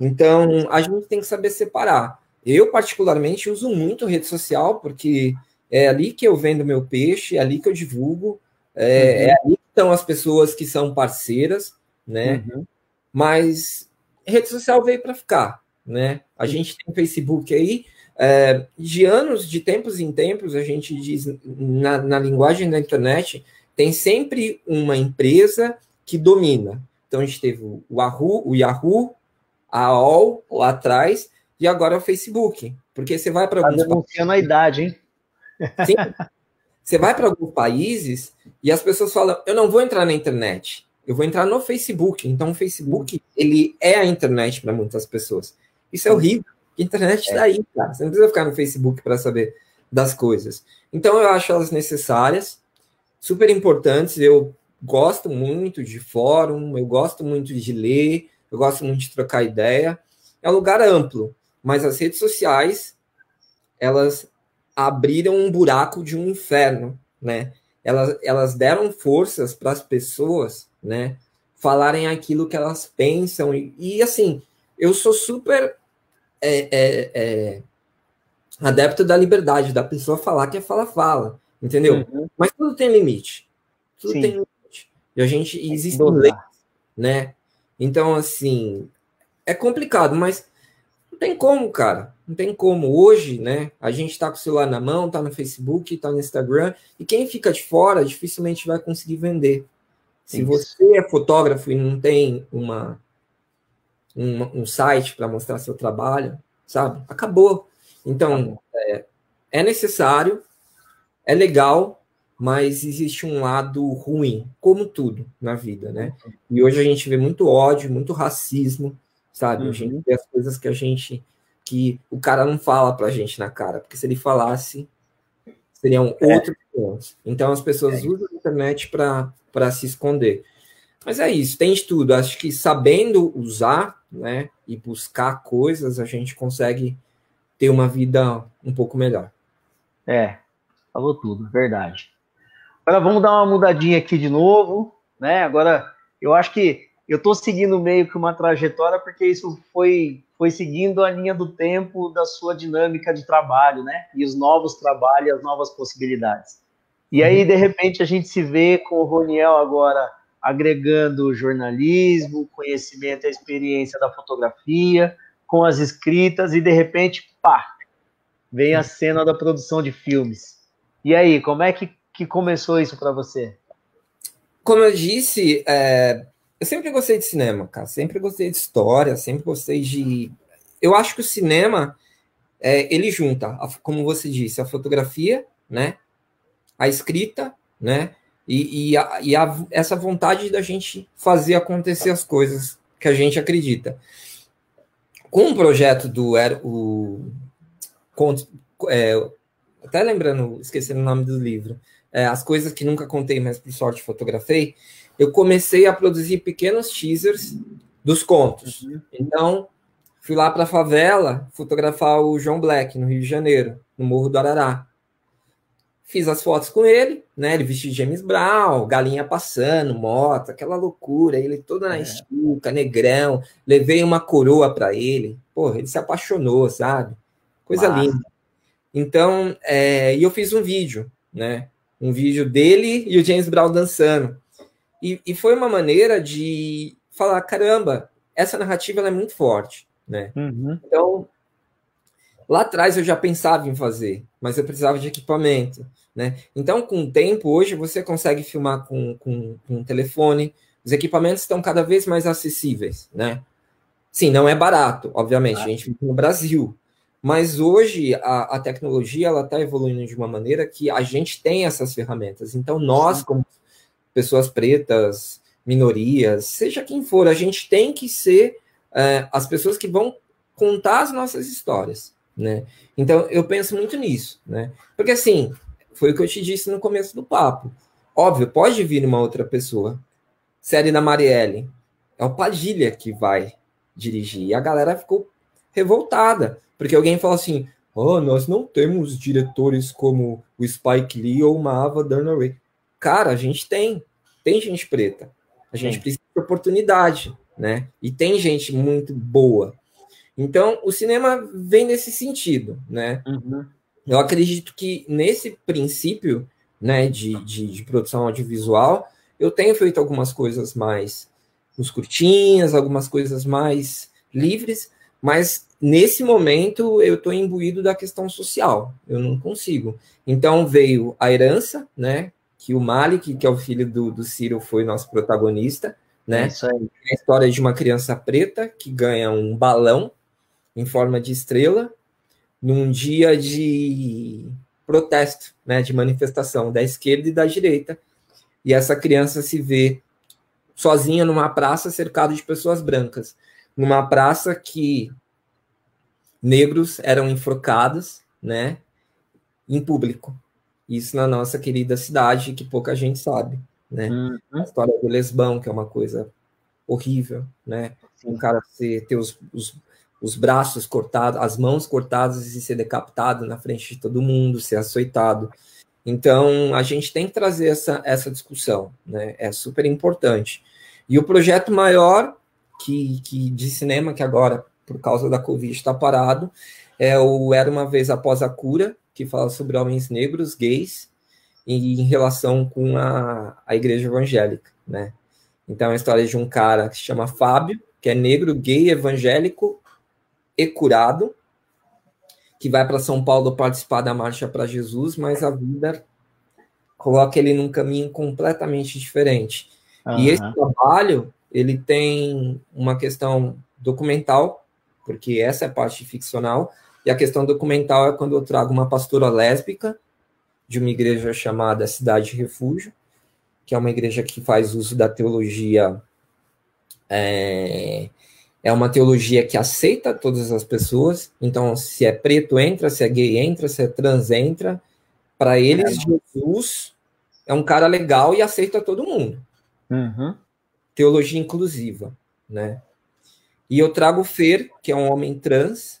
Então, a gente tem que saber separar. Eu, particularmente, uso muito rede social, porque é ali que eu vendo meu peixe, é ali que eu divulgo, é, uhum. é ali que estão as pessoas que são parceiras, né? Uhum. Mas rede social veio para ficar, né? A gente tem Facebook aí, é, de anos, de tempos em tempos, a gente diz, na, na linguagem da internet, tem sempre uma empresa que domina. Então, a gente teve o Yahoo, o Yahoo a AOL lá atrás e agora é o Facebook. Porque você vai para tá alguns denunciando países, a idade, hein? Sim, você vai para alguns países e as pessoas falam: eu não vou entrar na internet, eu vou entrar no Facebook. Então, o Facebook ele é a internet para muitas pessoas. Isso é horrível. A internet está aí, cara. Você não precisa ficar no Facebook para saber das coisas. Então, eu acho elas necessárias, super importantes. Eu gosto muito de fórum, eu gosto muito de ler, eu gosto muito de trocar ideia. É um lugar amplo, mas as redes sociais, elas abriram um buraco de um inferno, né? Elas, elas deram forças para as pessoas, né? Falarem aquilo que elas pensam. E, e assim, eu sou super é, é, é, adepto da liberdade, da pessoa falar que é fala, fala, entendeu? Uhum. Mas tudo tem limite. Tudo Sim. tem limite. E a gente, existe leis, né? Então, assim, é complicado, mas não tem como, cara. Não tem como. Hoje, né? A gente tá com o celular na mão, tá no Facebook, tá no Instagram, e quem fica de fora dificilmente vai conseguir vender. Se você é fotógrafo e não tem uma, um, um site para mostrar seu trabalho, sabe? Acabou. Então, é, é necessário, é legal, mas existe um lado ruim, como tudo na vida, né? E hoje a gente vê muito ódio, muito racismo, sabe? Uhum. A gente vê as coisas que a gente que o cara não fala pra gente na cara, porque se ele falasse seriam é. outros pontos. Então as pessoas é. usam a internet para se esconder. Mas é isso, tem de tudo. Acho que sabendo usar, né, e buscar coisas, a gente consegue ter uma vida um pouco melhor. É, falou tudo, verdade. Agora vamos dar uma mudadinha aqui de novo, né? Agora eu acho que eu estou seguindo meio que uma trajetória porque isso foi foi seguindo a linha do tempo da sua dinâmica de trabalho, né? E os novos trabalhos, as novas possibilidades. E aí, de repente, a gente se vê com o Roniel agora agregando jornalismo, conhecimento e experiência da fotografia, com as escritas, e de repente, pá, vem a cena da produção de filmes. E aí, como é que, que começou isso para você? Como eu disse, é, eu sempre gostei de cinema, cara. Sempre gostei de história, sempre gostei de. Eu acho que o cinema é, ele junta, a, como você disse, a fotografia, né? A escrita, né? E, e, a, e a, essa vontade da gente fazer acontecer as coisas que a gente acredita. Com o projeto do o, é, até lembrando, esquecendo o nome do livro, é, as coisas que nunca contei, mas por sorte fotografei, eu comecei a produzir pequenos teasers dos contos. Uhum. Então, fui lá para a favela fotografar o João Black, no Rio de Janeiro, no Morro do Arará. Fiz as fotos com ele, né? Ele vestido de James Brown, galinha passando, moto, aquela loucura, ele todo na é. estuca, negrão. Levei uma coroa para ele. Porra, ele se apaixonou, sabe? Coisa Massa. linda. Então, é, e eu fiz um vídeo, né? Um vídeo dele e o James Brown dançando. E, e foi uma maneira de falar: caramba, essa narrativa é muito forte, né? Uhum. Então, lá atrás eu já pensava em fazer, mas eu precisava de equipamento, né? Então, com o tempo, hoje você consegue filmar com, com, com um telefone, os equipamentos estão cada vez mais acessíveis, né? Sim, não é barato, obviamente, ah. a gente vive no Brasil, mas hoje a, a tecnologia ela está evoluindo de uma maneira que a gente tem essas ferramentas. Então, nós, como pessoas pretas, minorias, seja quem for, a gente tem que ser é, as pessoas que vão contar as nossas histórias, né? Então eu penso muito nisso, né? Porque assim, foi o que eu te disse no começo do papo. Óbvio, pode vir uma outra pessoa. Série da Marielle. É o Padilha que vai dirigir. E a galera ficou revoltada. Porque alguém falou assim: oh, nós não temos diretores como o Spike Lee ou uma Ava Dunaway. Cara, a gente tem. Tem gente preta. A gente Sim. precisa de oportunidade, né? E tem gente muito boa. Então, o cinema vem nesse sentido, né? Uhum. Eu acredito que nesse princípio, né, de, de, de, produção audiovisual, eu tenho feito algumas coisas mais nos curtinhas, algumas coisas mais livres, mas nesse momento eu estou imbuído da questão social, eu não consigo. Então veio a herança, né, que o Malik, que é o filho do, do Ciro, foi nosso protagonista, né? É. É a história de uma criança preta que ganha um balão em forma de estrela num dia de protesto, né, de manifestação da esquerda e da direita. E essa criança se vê sozinha numa praça cercado de pessoas brancas, numa praça que negros eram enforcados, né, em público. Isso na nossa querida cidade, que pouca gente sabe, né? Uhum. A história do lesbão, que é uma coisa horrível, né? Um cara ser, ter os, os, os braços cortados, as mãos cortadas e ser decapitado na frente de todo mundo, ser açoitado. Então, a gente tem que trazer essa, essa discussão, né? É super importante. E o projeto maior que, que de cinema, que agora, por causa da Covid, está parado, é o Era Uma Vez Após a Cura, que fala sobre homens negros, gays, e em relação com a, a igreja evangélica, né? Então, é a história de um cara que se chama Fábio, que é negro, gay, evangélico e curado, que vai para São Paulo participar da Marcha para Jesus, mas a vida coloca ele num caminho completamente diferente. Uhum. E esse trabalho, ele tem uma questão documental, porque essa é a parte ficcional, e a questão documental é quando eu trago uma pastora lésbica de uma igreja chamada Cidade Refúgio, que é uma igreja que faz uso da teologia. É, é uma teologia que aceita todas as pessoas. Então, se é preto, entra, se é gay, entra, se é trans, entra. Para eles, é. Jesus é um cara legal e aceita todo mundo. Uhum. Teologia inclusiva, né? E eu trago o Fer, que é um homem trans,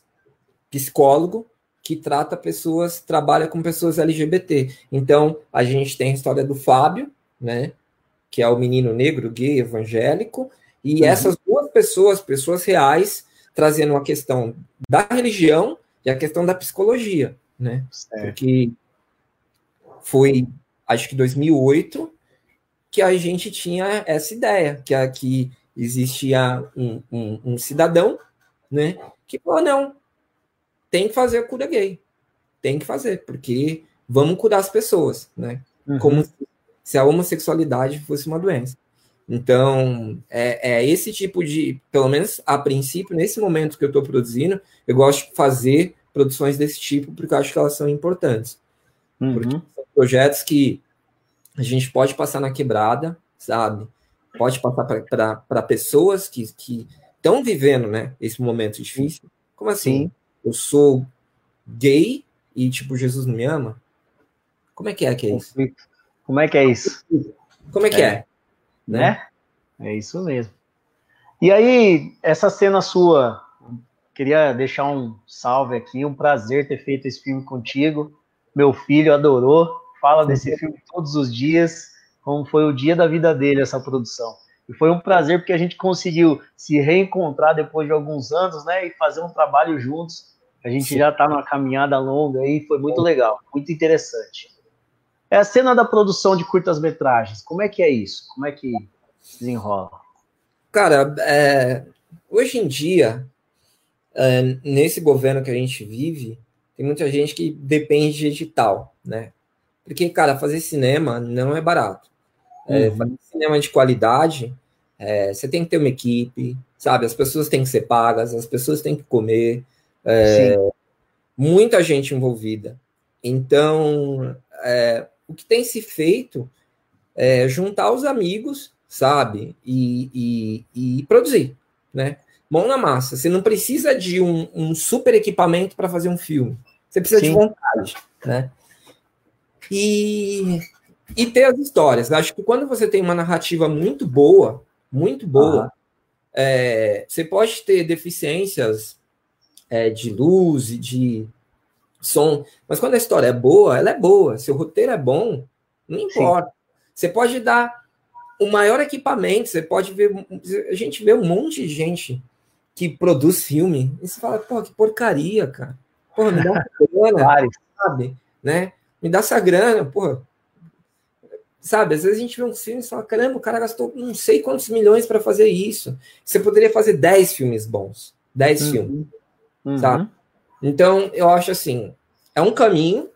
psicólogo que trata pessoas, trabalha com pessoas LGBT. Então, a gente tem a história do Fábio, né, que é o menino negro, gay, evangélico, e uhum. essas duas pessoas, pessoas reais, trazendo a questão da religião e a questão da psicologia, né? Certo. Porque foi acho que 2008, que a gente tinha essa ideia, que aqui existia um, um, um cidadão, né, que falou, não, tem que fazer a cura gay, tem que fazer, porque vamos curar as pessoas, né, uhum. como se a homossexualidade fosse uma doença. Então, é, é, esse tipo de, pelo menos a princípio, nesse momento que eu estou produzindo, eu gosto de fazer produções desse tipo, porque eu acho que elas são importantes. Uhum. Porque são projetos que a gente pode passar na quebrada, sabe? Pode passar para pessoas que estão vivendo né, esse momento difícil. Como assim? Sim. Eu sou gay e, tipo, Jesus não me ama? Como é que é que é isso? Como é que é isso? Como é que é? é? Né? É isso mesmo. E aí, essa cena sua, queria deixar um salve aqui, um prazer ter feito esse filme contigo. Meu filho adorou, fala desse filme todos os dias, como foi o dia da vida dele essa produção. E foi um prazer porque a gente conseguiu se reencontrar depois de alguns anos, né, e fazer um trabalho juntos. A gente Sim. já está numa caminhada longa aí, foi muito legal, muito interessante. É a cena da produção de curtas-metragens. Como é que é isso? Como é que desenrola? Cara, é, hoje em dia, é, nesse governo que a gente vive, tem muita gente que depende de digital, né? Porque, cara, fazer cinema não é barato. É, uhum. fazer cinema de qualidade, é, você tem que ter uma equipe, sabe? As pessoas têm que ser pagas, as pessoas têm que comer. É, muita gente envolvida. Então, é, o que tem se feito é juntar os amigos, sabe? E, e, e produzir, né? Mão na massa. Você não precisa de um, um super equipamento para fazer um filme. Você precisa Sim. de vontade, né? E, e ter as histórias. Acho que quando você tem uma narrativa muito boa, muito boa, é, você pode ter deficiências é, de luz e de som. Mas quando a história é boa, ela é boa. Se o roteiro é bom, não importa. Sim. Você pode dar o maior equipamento, você pode ver. A gente vê um monte de gente que produz filme, e você fala, pô, que porcaria, cara. Porra, me dá uma grana, sabe? Né? Me dá essa grana, porra. Sabe, às vezes a gente vê um filme e fala, caramba, o cara gastou não sei quantos milhões para fazer isso. Você poderia fazer 10 filmes bons. 10 uhum. filmes. Uhum. Sabe? Então, eu acho assim, é um caminho,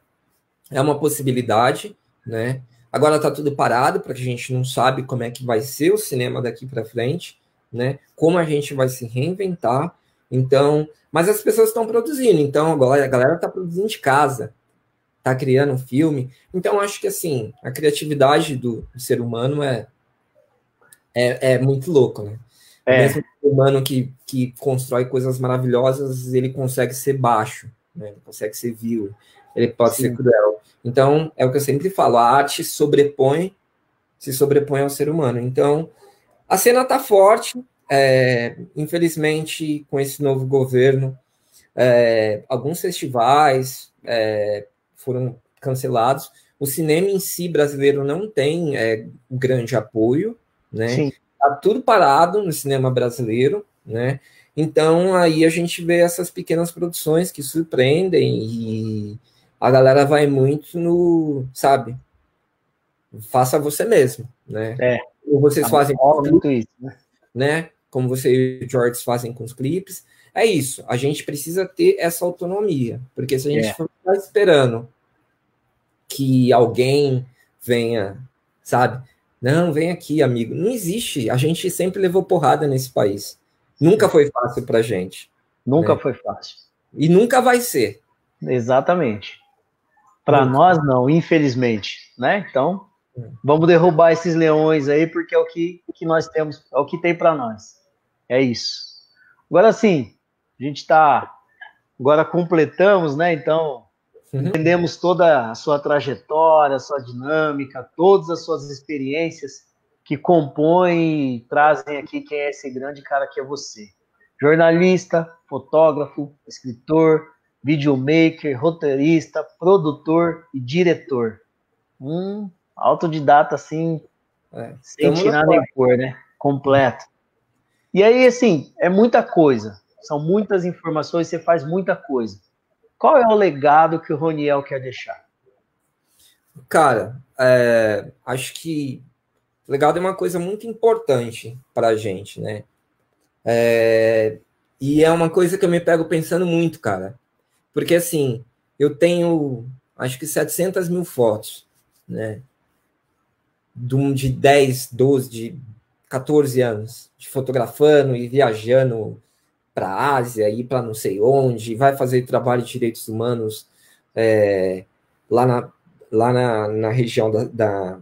é uma possibilidade, né? Agora está tudo parado, porque a gente não sabe como é que vai ser o cinema daqui para frente, né? Como a gente vai se reinventar. Então, mas as pessoas estão produzindo, então agora a galera está produzindo de casa, está criando um filme. Então, acho que assim, a criatividade do, do ser humano é, é, é muito louco, né? É. Mesmo o humano que, que constrói coisas maravilhosas, ele consegue ser baixo, né? ele consegue ser vil, ele pode Sim. ser cruel. Então, é o que eu sempre falo, a arte sobrepõe, se sobrepõe ao ser humano. Então, a cena está forte, é, infelizmente, com esse novo governo, é, alguns festivais é, foram cancelados. O cinema em si brasileiro não tem é, grande apoio, né? Sim. Tá tudo parado no cinema brasileiro, né? Então aí a gente vê essas pequenas produções que surpreendem e a galera vai muito no, sabe? Faça você mesmo, né? É. Ou vocês tá fazem muito isso, né? né? Como você e o George fazem com os clipes. É isso. A gente precisa ter essa autonomia, porque se a gente é. for esperando que alguém venha, sabe? Não, vem aqui, amigo. Não existe. A gente sempre levou porrada nesse país. Nunca foi fácil pra gente. Nunca né? foi fácil. E nunca vai ser. Exatamente. Para nós não, infelizmente, né? Então, é. vamos derrubar esses leões aí porque é o que, que nós temos, é o que tem para nós. É isso. Agora sim, a gente está agora completamos, né? Então, Uhum. Entendemos toda a sua trajetória, a sua dinâmica, todas as suas experiências que compõem e trazem aqui quem é esse grande cara que é você. Jornalista, fotógrafo, escritor, videomaker, roteirista, produtor e diretor. Um autodidata assim, é, sem tirar nem pôr, né? Completo. E aí, assim, é muita coisa. São muitas informações, você faz muita coisa. Qual é o legado que o Roniel quer deixar? Cara, é, acho que legado é uma coisa muito importante para a gente, né? É, e é uma coisa que eu me pego pensando muito, cara. Porque, assim, eu tenho, acho que 700 mil fotos, né? De 10, 12, de 14 anos, de fotografando e viajando para a Ásia, ir para não sei onde, vai fazer trabalho de direitos humanos é, lá, na, lá na, na região da, da,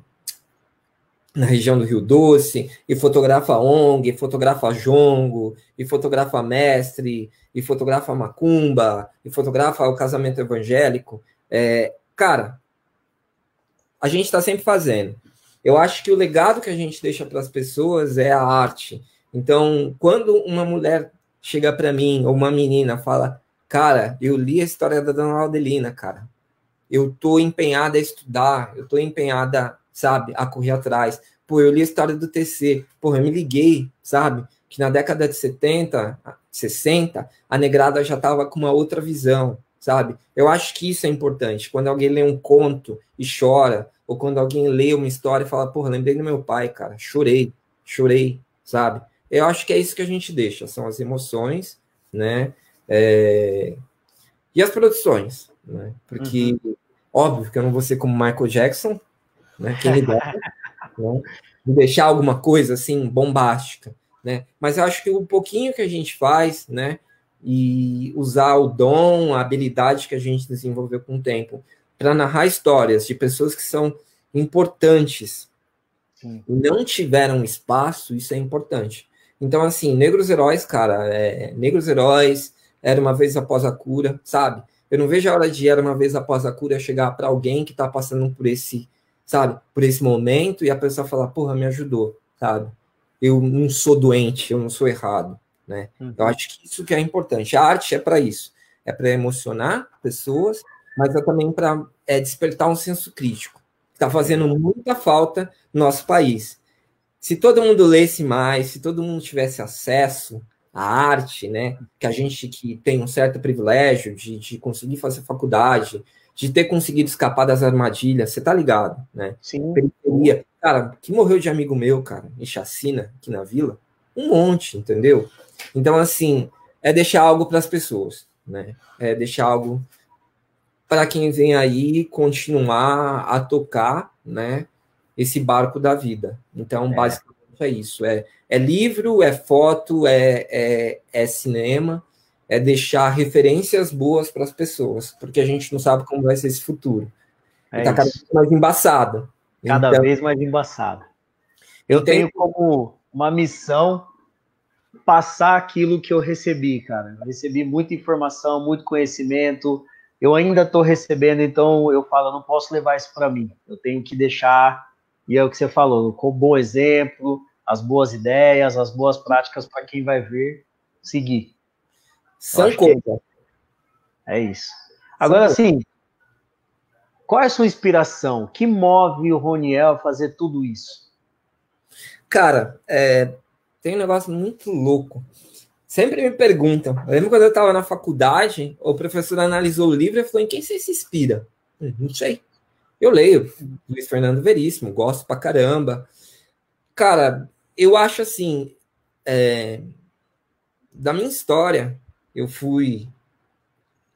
na região do Rio Doce, e fotografa ONG, e fotografa Jongo, e fotografa Mestre, e fotografa Macumba, e fotografa o casamento evangélico. É, cara, a gente está sempre fazendo. Eu acho que o legado que a gente deixa para as pessoas é a arte. Então, quando uma mulher chega para mim, ou uma menina fala, cara, eu li a história da Dona Laudelina, cara. Eu tô empenhada a estudar, eu tô empenhada, sabe, a correr atrás. Pô, eu li a história do TC, pô, eu me liguei, sabe, que na década de 70, 60, a negrada já tava com uma outra visão, sabe? Eu acho que isso é importante. Quando alguém lê um conto e chora, ou quando alguém lê uma história e fala, porra, lembrei do meu pai, cara, chorei, chorei, sabe? Eu acho que é isso que a gente deixa, são as emoções, né? É... E as produções, né? Porque, uhum. óbvio que eu não vou ser como Michael Jackson, né? Quem me dera, né? De deixar alguma coisa assim bombástica, né? Mas eu acho que o pouquinho que a gente faz, né? E usar o dom, a habilidade que a gente desenvolveu com o tempo para narrar histórias de pessoas que são importantes Sim. e não tiveram espaço, isso é importante. Então, assim, Negros Heróis, cara, é, Negros Heróis, Era Uma Vez Após a Cura, sabe? Eu não vejo a hora de Era Uma Vez Após a Cura chegar para alguém que está passando por esse, sabe, por esse momento e a pessoa falar, porra, me ajudou, sabe? Eu não sou doente, eu não sou errado, né? Uhum. Eu acho que isso que é importante. A arte é para isso, é para emocionar pessoas mas é também para é, despertar um senso crítico. Está fazendo muita falta no nosso país. Se todo mundo lesse mais, se todo mundo tivesse acesso à arte, né, que a gente que tem um certo privilégio de, de conseguir fazer faculdade, de ter conseguido escapar das armadilhas, você tá ligado, né? Sim. Periferia. Cara, que morreu de amigo meu, cara, em chacina aqui na vila, um monte, entendeu? Então, assim, é deixar algo para as pessoas, né? É deixar algo para quem vem aí continuar a tocar, né, esse barco da vida. Então, é. basicamente é isso. É, é livro, é foto, é, é, é cinema, é deixar referências boas para as pessoas, porque a gente não sabe como vai ser esse futuro. É está cada vez mais embaçado. Cada então, vez mais embaçado. Eu tenho como uma missão passar aquilo que eu recebi, cara. Eu recebi muita informação, muito conhecimento, eu ainda estou recebendo, então eu falo, eu não posso levar isso para mim. Eu tenho que deixar, e é o que você falou, com bom exemplo, as boas ideias, as boas práticas para quem vai ver seguir. São conta. É isso. Agora, assim, qual é a sua inspiração? O que move o Roniel a fazer tudo isso? Cara, é, tem um negócio muito louco sempre me perguntam. Eu lembro quando eu estava na faculdade, o professor analisou o livro e falou: em quem você se inspira? Hum, não sei. Eu leio Luiz Fernando Veríssimo, gosto pra caramba. Cara, eu acho assim, é, da minha história, eu fui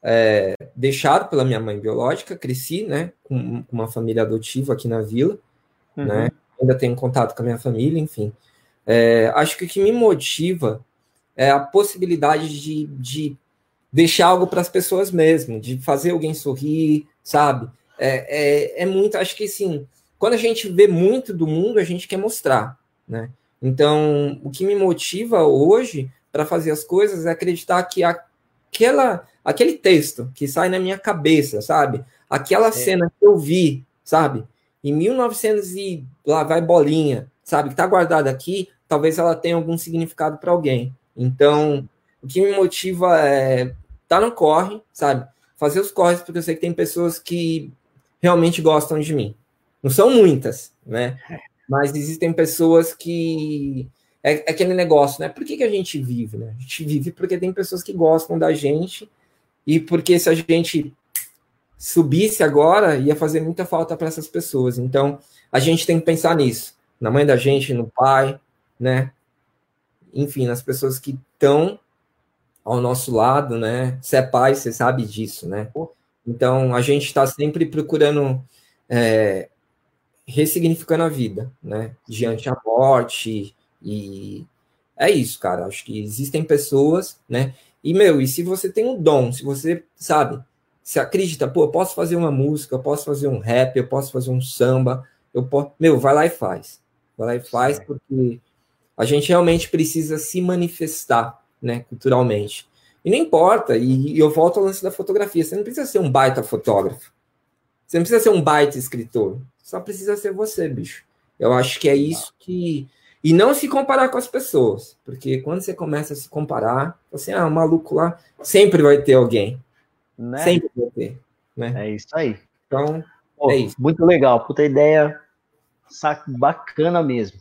é, deixado pela minha mãe biológica, cresci, né, com, uma família adotiva aqui na vila, uhum. né, ainda tenho contato com a minha família, enfim. É, acho que o que me motiva é a possibilidade de, de deixar algo para as pessoas mesmo, de fazer alguém sorrir, sabe? É, é, é muito, acho que sim. Quando a gente vê muito do mundo, a gente quer mostrar, né? Então, o que me motiva hoje para fazer as coisas é acreditar que aquela, aquele texto que sai na minha cabeça, sabe? Aquela é. cena que eu vi, sabe? Em 1900 e lá vai bolinha, sabe? Que tá guardada aqui, talvez ela tenha algum significado para alguém. Então, o que me motiva é tá no corre, sabe? Fazer os corres, porque eu sei que tem pessoas que realmente gostam de mim. Não são muitas, né? Mas existem pessoas que. É, é aquele negócio, né? Por que, que a gente vive, né? A gente vive porque tem pessoas que gostam da gente e porque se a gente subisse agora, ia fazer muita falta para essas pessoas. Então, a gente tem que pensar nisso, na mãe da gente, no pai, né? Enfim, nas pessoas que estão ao nosso lado, né? Você é pai, você sabe disso, né? Então, a gente está sempre procurando é, ressignificando a vida, né? Diante da morte e é isso, cara. Acho que existem pessoas, né? E meu, e se você tem um dom, se você sabe, se acredita, pô, eu posso fazer uma música, eu posso fazer um rap, eu posso fazer um samba, eu posso, meu, vai lá e faz, vai lá e faz, Sim. porque a gente realmente precisa se manifestar, né, culturalmente. E não importa, e, e eu volto ao lance da fotografia, você não precisa ser um baita fotógrafo, você não precisa ser um baita escritor, só precisa ser você, bicho. Eu acho que é isso que. E não se comparar com as pessoas, porque quando você começa a se comparar, assim, ah, o maluco lá, sempre vai ter alguém. Né? Sempre vai ter. Né? É isso aí. Então, Pô, é isso. Muito legal, puta ideia bacana mesmo.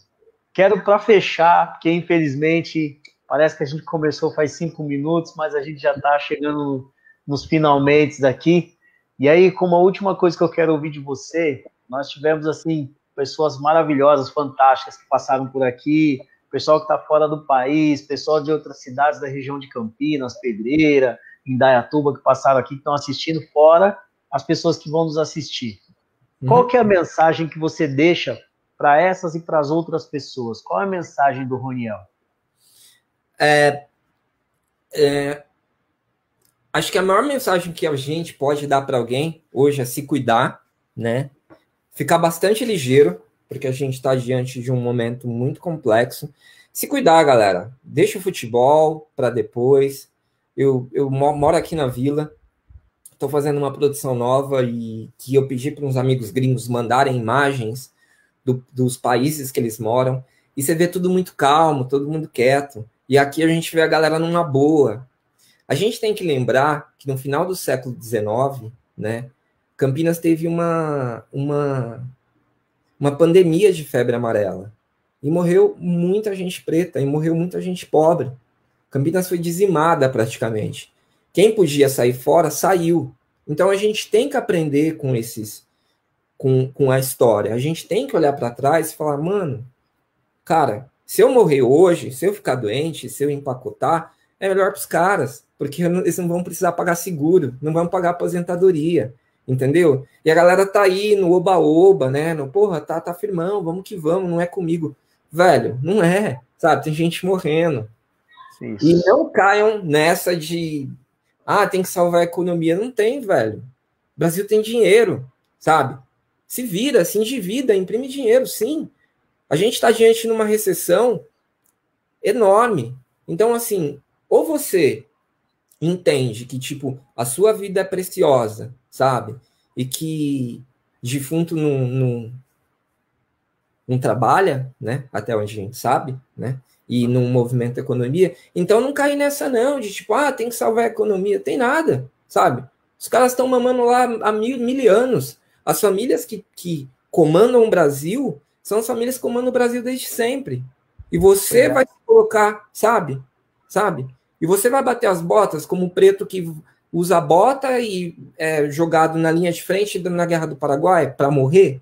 Quero para fechar, porque infelizmente parece que a gente começou faz cinco minutos, mas a gente já está chegando nos finalmente aqui. E aí, como a última coisa que eu quero ouvir de você, nós tivemos assim pessoas maravilhosas, fantásticas que passaram por aqui, pessoal que está fora do país, pessoal de outras cidades da região de Campinas, Pedreira, Indaiatuba, que passaram aqui, que estão assistindo, fora as pessoas que vão nos assistir. Uhum. Qual que é a mensagem que você deixa para essas e para as outras pessoas? Qual é a mensagem do Roniel? É, é, acho que a maior mensagem que a gente pode dar para alguém hoje é se cuidar, né? Ficar bastante ligeiro, porque a gente está diante de um momento muito complexo. Se cuidar, galera. Deixa o futebol para depois. Eu, eu moro aqui na vila, estou fazendo uma produção nova e que eu pedi para uns amigos gringos mandarem imagens do, dos países que eles moram. E você vê tudo muito calmo, todo mundo quieto. E aqui a gente vê a galera numa boa. A gente tem que lembrar que no final do século XIX, né, Campinas teve uma, uma, uma pandemia de febre amarela. E morreu muita gente preta, e morreu muita gente pobre. Campinas foi dizimada praticamente. Quem podia sair fora, saiu. Então a gente tem que aprender com esses, com, com a história. A gente tem que olhar para trás e falar, mano, cara, se eu morrer hoje, se eu ficar doente, se eu empacotar, é melhor para os caras, porque eles não vão precisar pagar seguro, não vão pagar aposentadoria entendeu? E a galera tá aí no oba-oba, né? No, porra, tá, tá firmão, vamos que vamos, não é comigo. Velho, não é, sabe? Tem gente morrendo. Isso. E não caiam nessa de, ah, tem que salvar a economia. Não tem, velho. O Brasil tem dinheiro, sabe? Se vira, se endivida, imprime dinheiro, sim. A gente está diante de uma recessão enorme. Então, assim, ou você entende que, tipo, a sua vida é preciosa sabe? E que defunto não, não, não trabalha, né? Até onde a gente sabe, né? E não movimenta a economia. Então não cai nessa, não, de tipo, ah, tem que salvar a economia. Tem nada, sabe? Os caras estão mamando lá há mil, mil anos. As famílias que, que comandam o Brasil são as famílias que comandam o Brasil desde sempre. E você é. vai se colocar, sabe? Sabe? E você vai bater as botas como o preto que usa bota e é jogado na linha de frente na Guerra do Paraguai para morrer?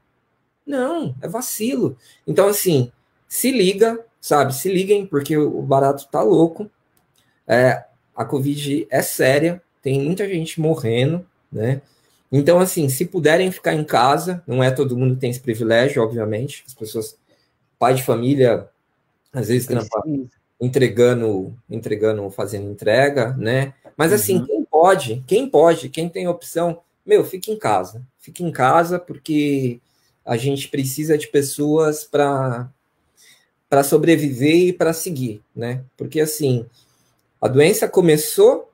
Não, é vacilo. Então, assim, se liga, sabe? Se liguem, porque o barato tá louco. É, a Covid é séria, tem muita gente morrendo, né? Então, assim, se puderem ficar em casa, não é todo mundo tem esse privilégio, obviamente. As pessoas, pai de família, às vezes trampa, entregando, entregando, fazendo entrega, né? Mas assim, uhum. Quem pode, quem pode, quem tem opção, meu, fique em casa. Fique em casa porque a gente precisa de pessoas para para sobreviver e para seguir, né? Porque assim, a doença começou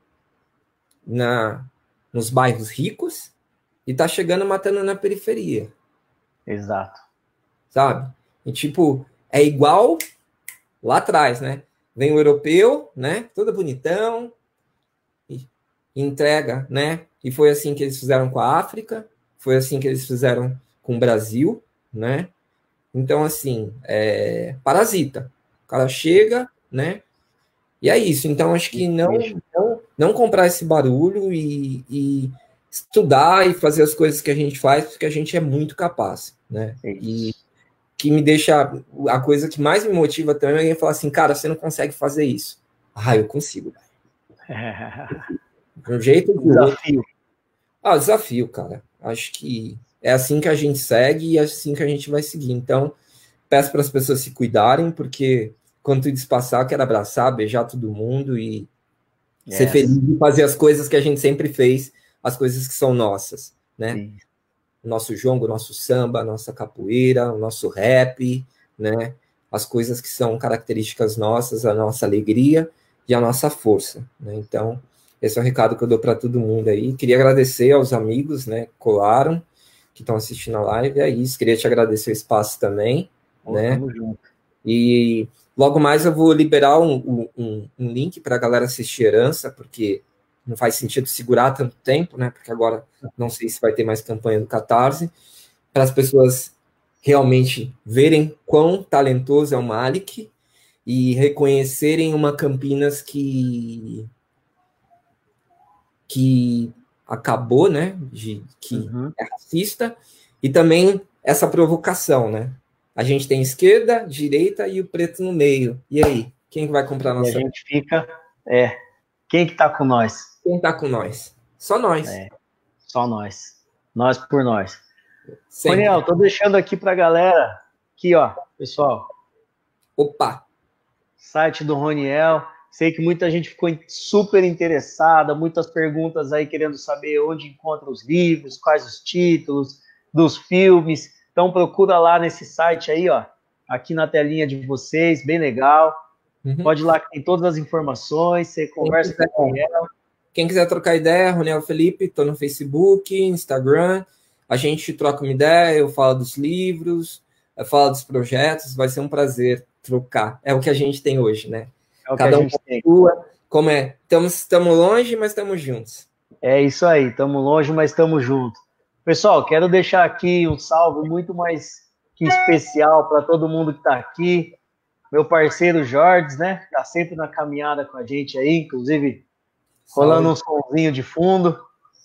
na nos bairros ricos e tá chegando matando na periferia. Exato. Sabe? E tipo, é igual lá atrás, né? Vem o europeu, né? Todo bonitão, entrega, né? E foi assim que eles fizeram com a África, foi assim que eles fizeram com o Brasil, né? Então, assim, é parasita. O cara chega, né? E é isso. Então, acho que não, não, não comprar esse barulho e, e estudar e fazer as coisas que a gente faz, porque a gente é muito capaz, né? É e que me deixa a coisa que mais me motiva também é alguém falar assim, cara, você não consegue fazer isso. Ah, eu consigo. De um jeito ou desafio. Ah, desafio, cara. Acho que é assim que a gente segue e é assim que a gente vai seguir. Então, peço para as pessoas se cuidarem, porque quando tudo isso passar, eu quero abraçar, beijar todo mundo e yes. ser feliz de fazer as coisas que a gente sempre fez, as coisas que são nossas, né? Sim. O nosso jongo, o nosso samba, a nossa capoeira, o nosso rap, né? As coisas que são características nossas, a nossa alegria e a nossa força, né? Então, esse é o recado que eu dou para todo mundo aí. Queria agradecer aos amigos, né, que colaram, que estão assistindo a live. É isso. Queria te agradecer o espaço também, oh, né? E logo mais eu vou liberar um, um, um link para a galera assistir Herança, porque não faz sentido segurar tanto tempo, né? Porque agora não sei se vai ter mais campanha do Catarse, para as pessoas realmente verem quão talentoso é o Malik e reconhecerem uma Campinas que que acabou, né, de que uhum. é racista e também essa provocação, né? A gente tem esquerda, direita e o preto no meio. E aí, quem vai comprar nossa? E a gente fica, é, quem que tá com nós? Quem tá com nós? Só nós. É, só nós. Nós por nós. Daniel, tô deixando aqui pra galera, aqui ó, pessoal. Opa. Site do Roniel. Sei que muita gente ficou super interessada, muitas perguntas aí querendo saber onde encontra os livros, quais os títulos dos filmes. Então procura lá nesse site aí, ó, aqui na telinha de vocês, bem legal. Uhum. Pode ir lá que tem todas as informações, você conversa quiser, com ela. Quem quiser trocar ideia, Ronel Felipe, estou no Facebook, Instagram. A gente troca uma ideia, eu falo dos livros, eu falo dos projetos, vai ser um prazer trocar. É o que a gente tem hoje, né? É Cada um tem. Sua, como é? Estamos longe, mas estamos juntos. É isso aí, estamos longe, mas estamos juntos. Pessoal, quero deixar aqui um salve muito mais que especial para todo mundo que está aqui. Meu parceiro Jorge, né? Está sempre na caminhada com a gente aí, inclusive rolando um somzinho de fundo.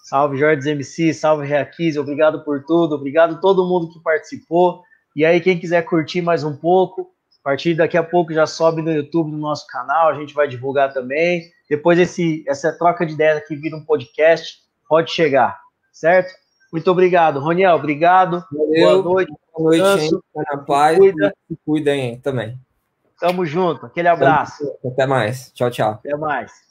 Salve Jorge MC, salve Reaquiz, obrigado por tudo, obrigado a todo mundo que participou. E aí, quem quiser curtir mais um pouco, a partir daqui a pouco já sobe no YouTube no nosso canal, a gente vai divulgar também. Depois esse, essa troca de ideias aqui vira um podcast, pode chegar, certo? Muito obrigado, Roniel, obrigado. Valeu. Boa noite. Boa noite, gente. Na paz. Cuida. Se cuidem também. Tamo junto. Aquele abraço. Até mais. Tchau, tchau. Até mais.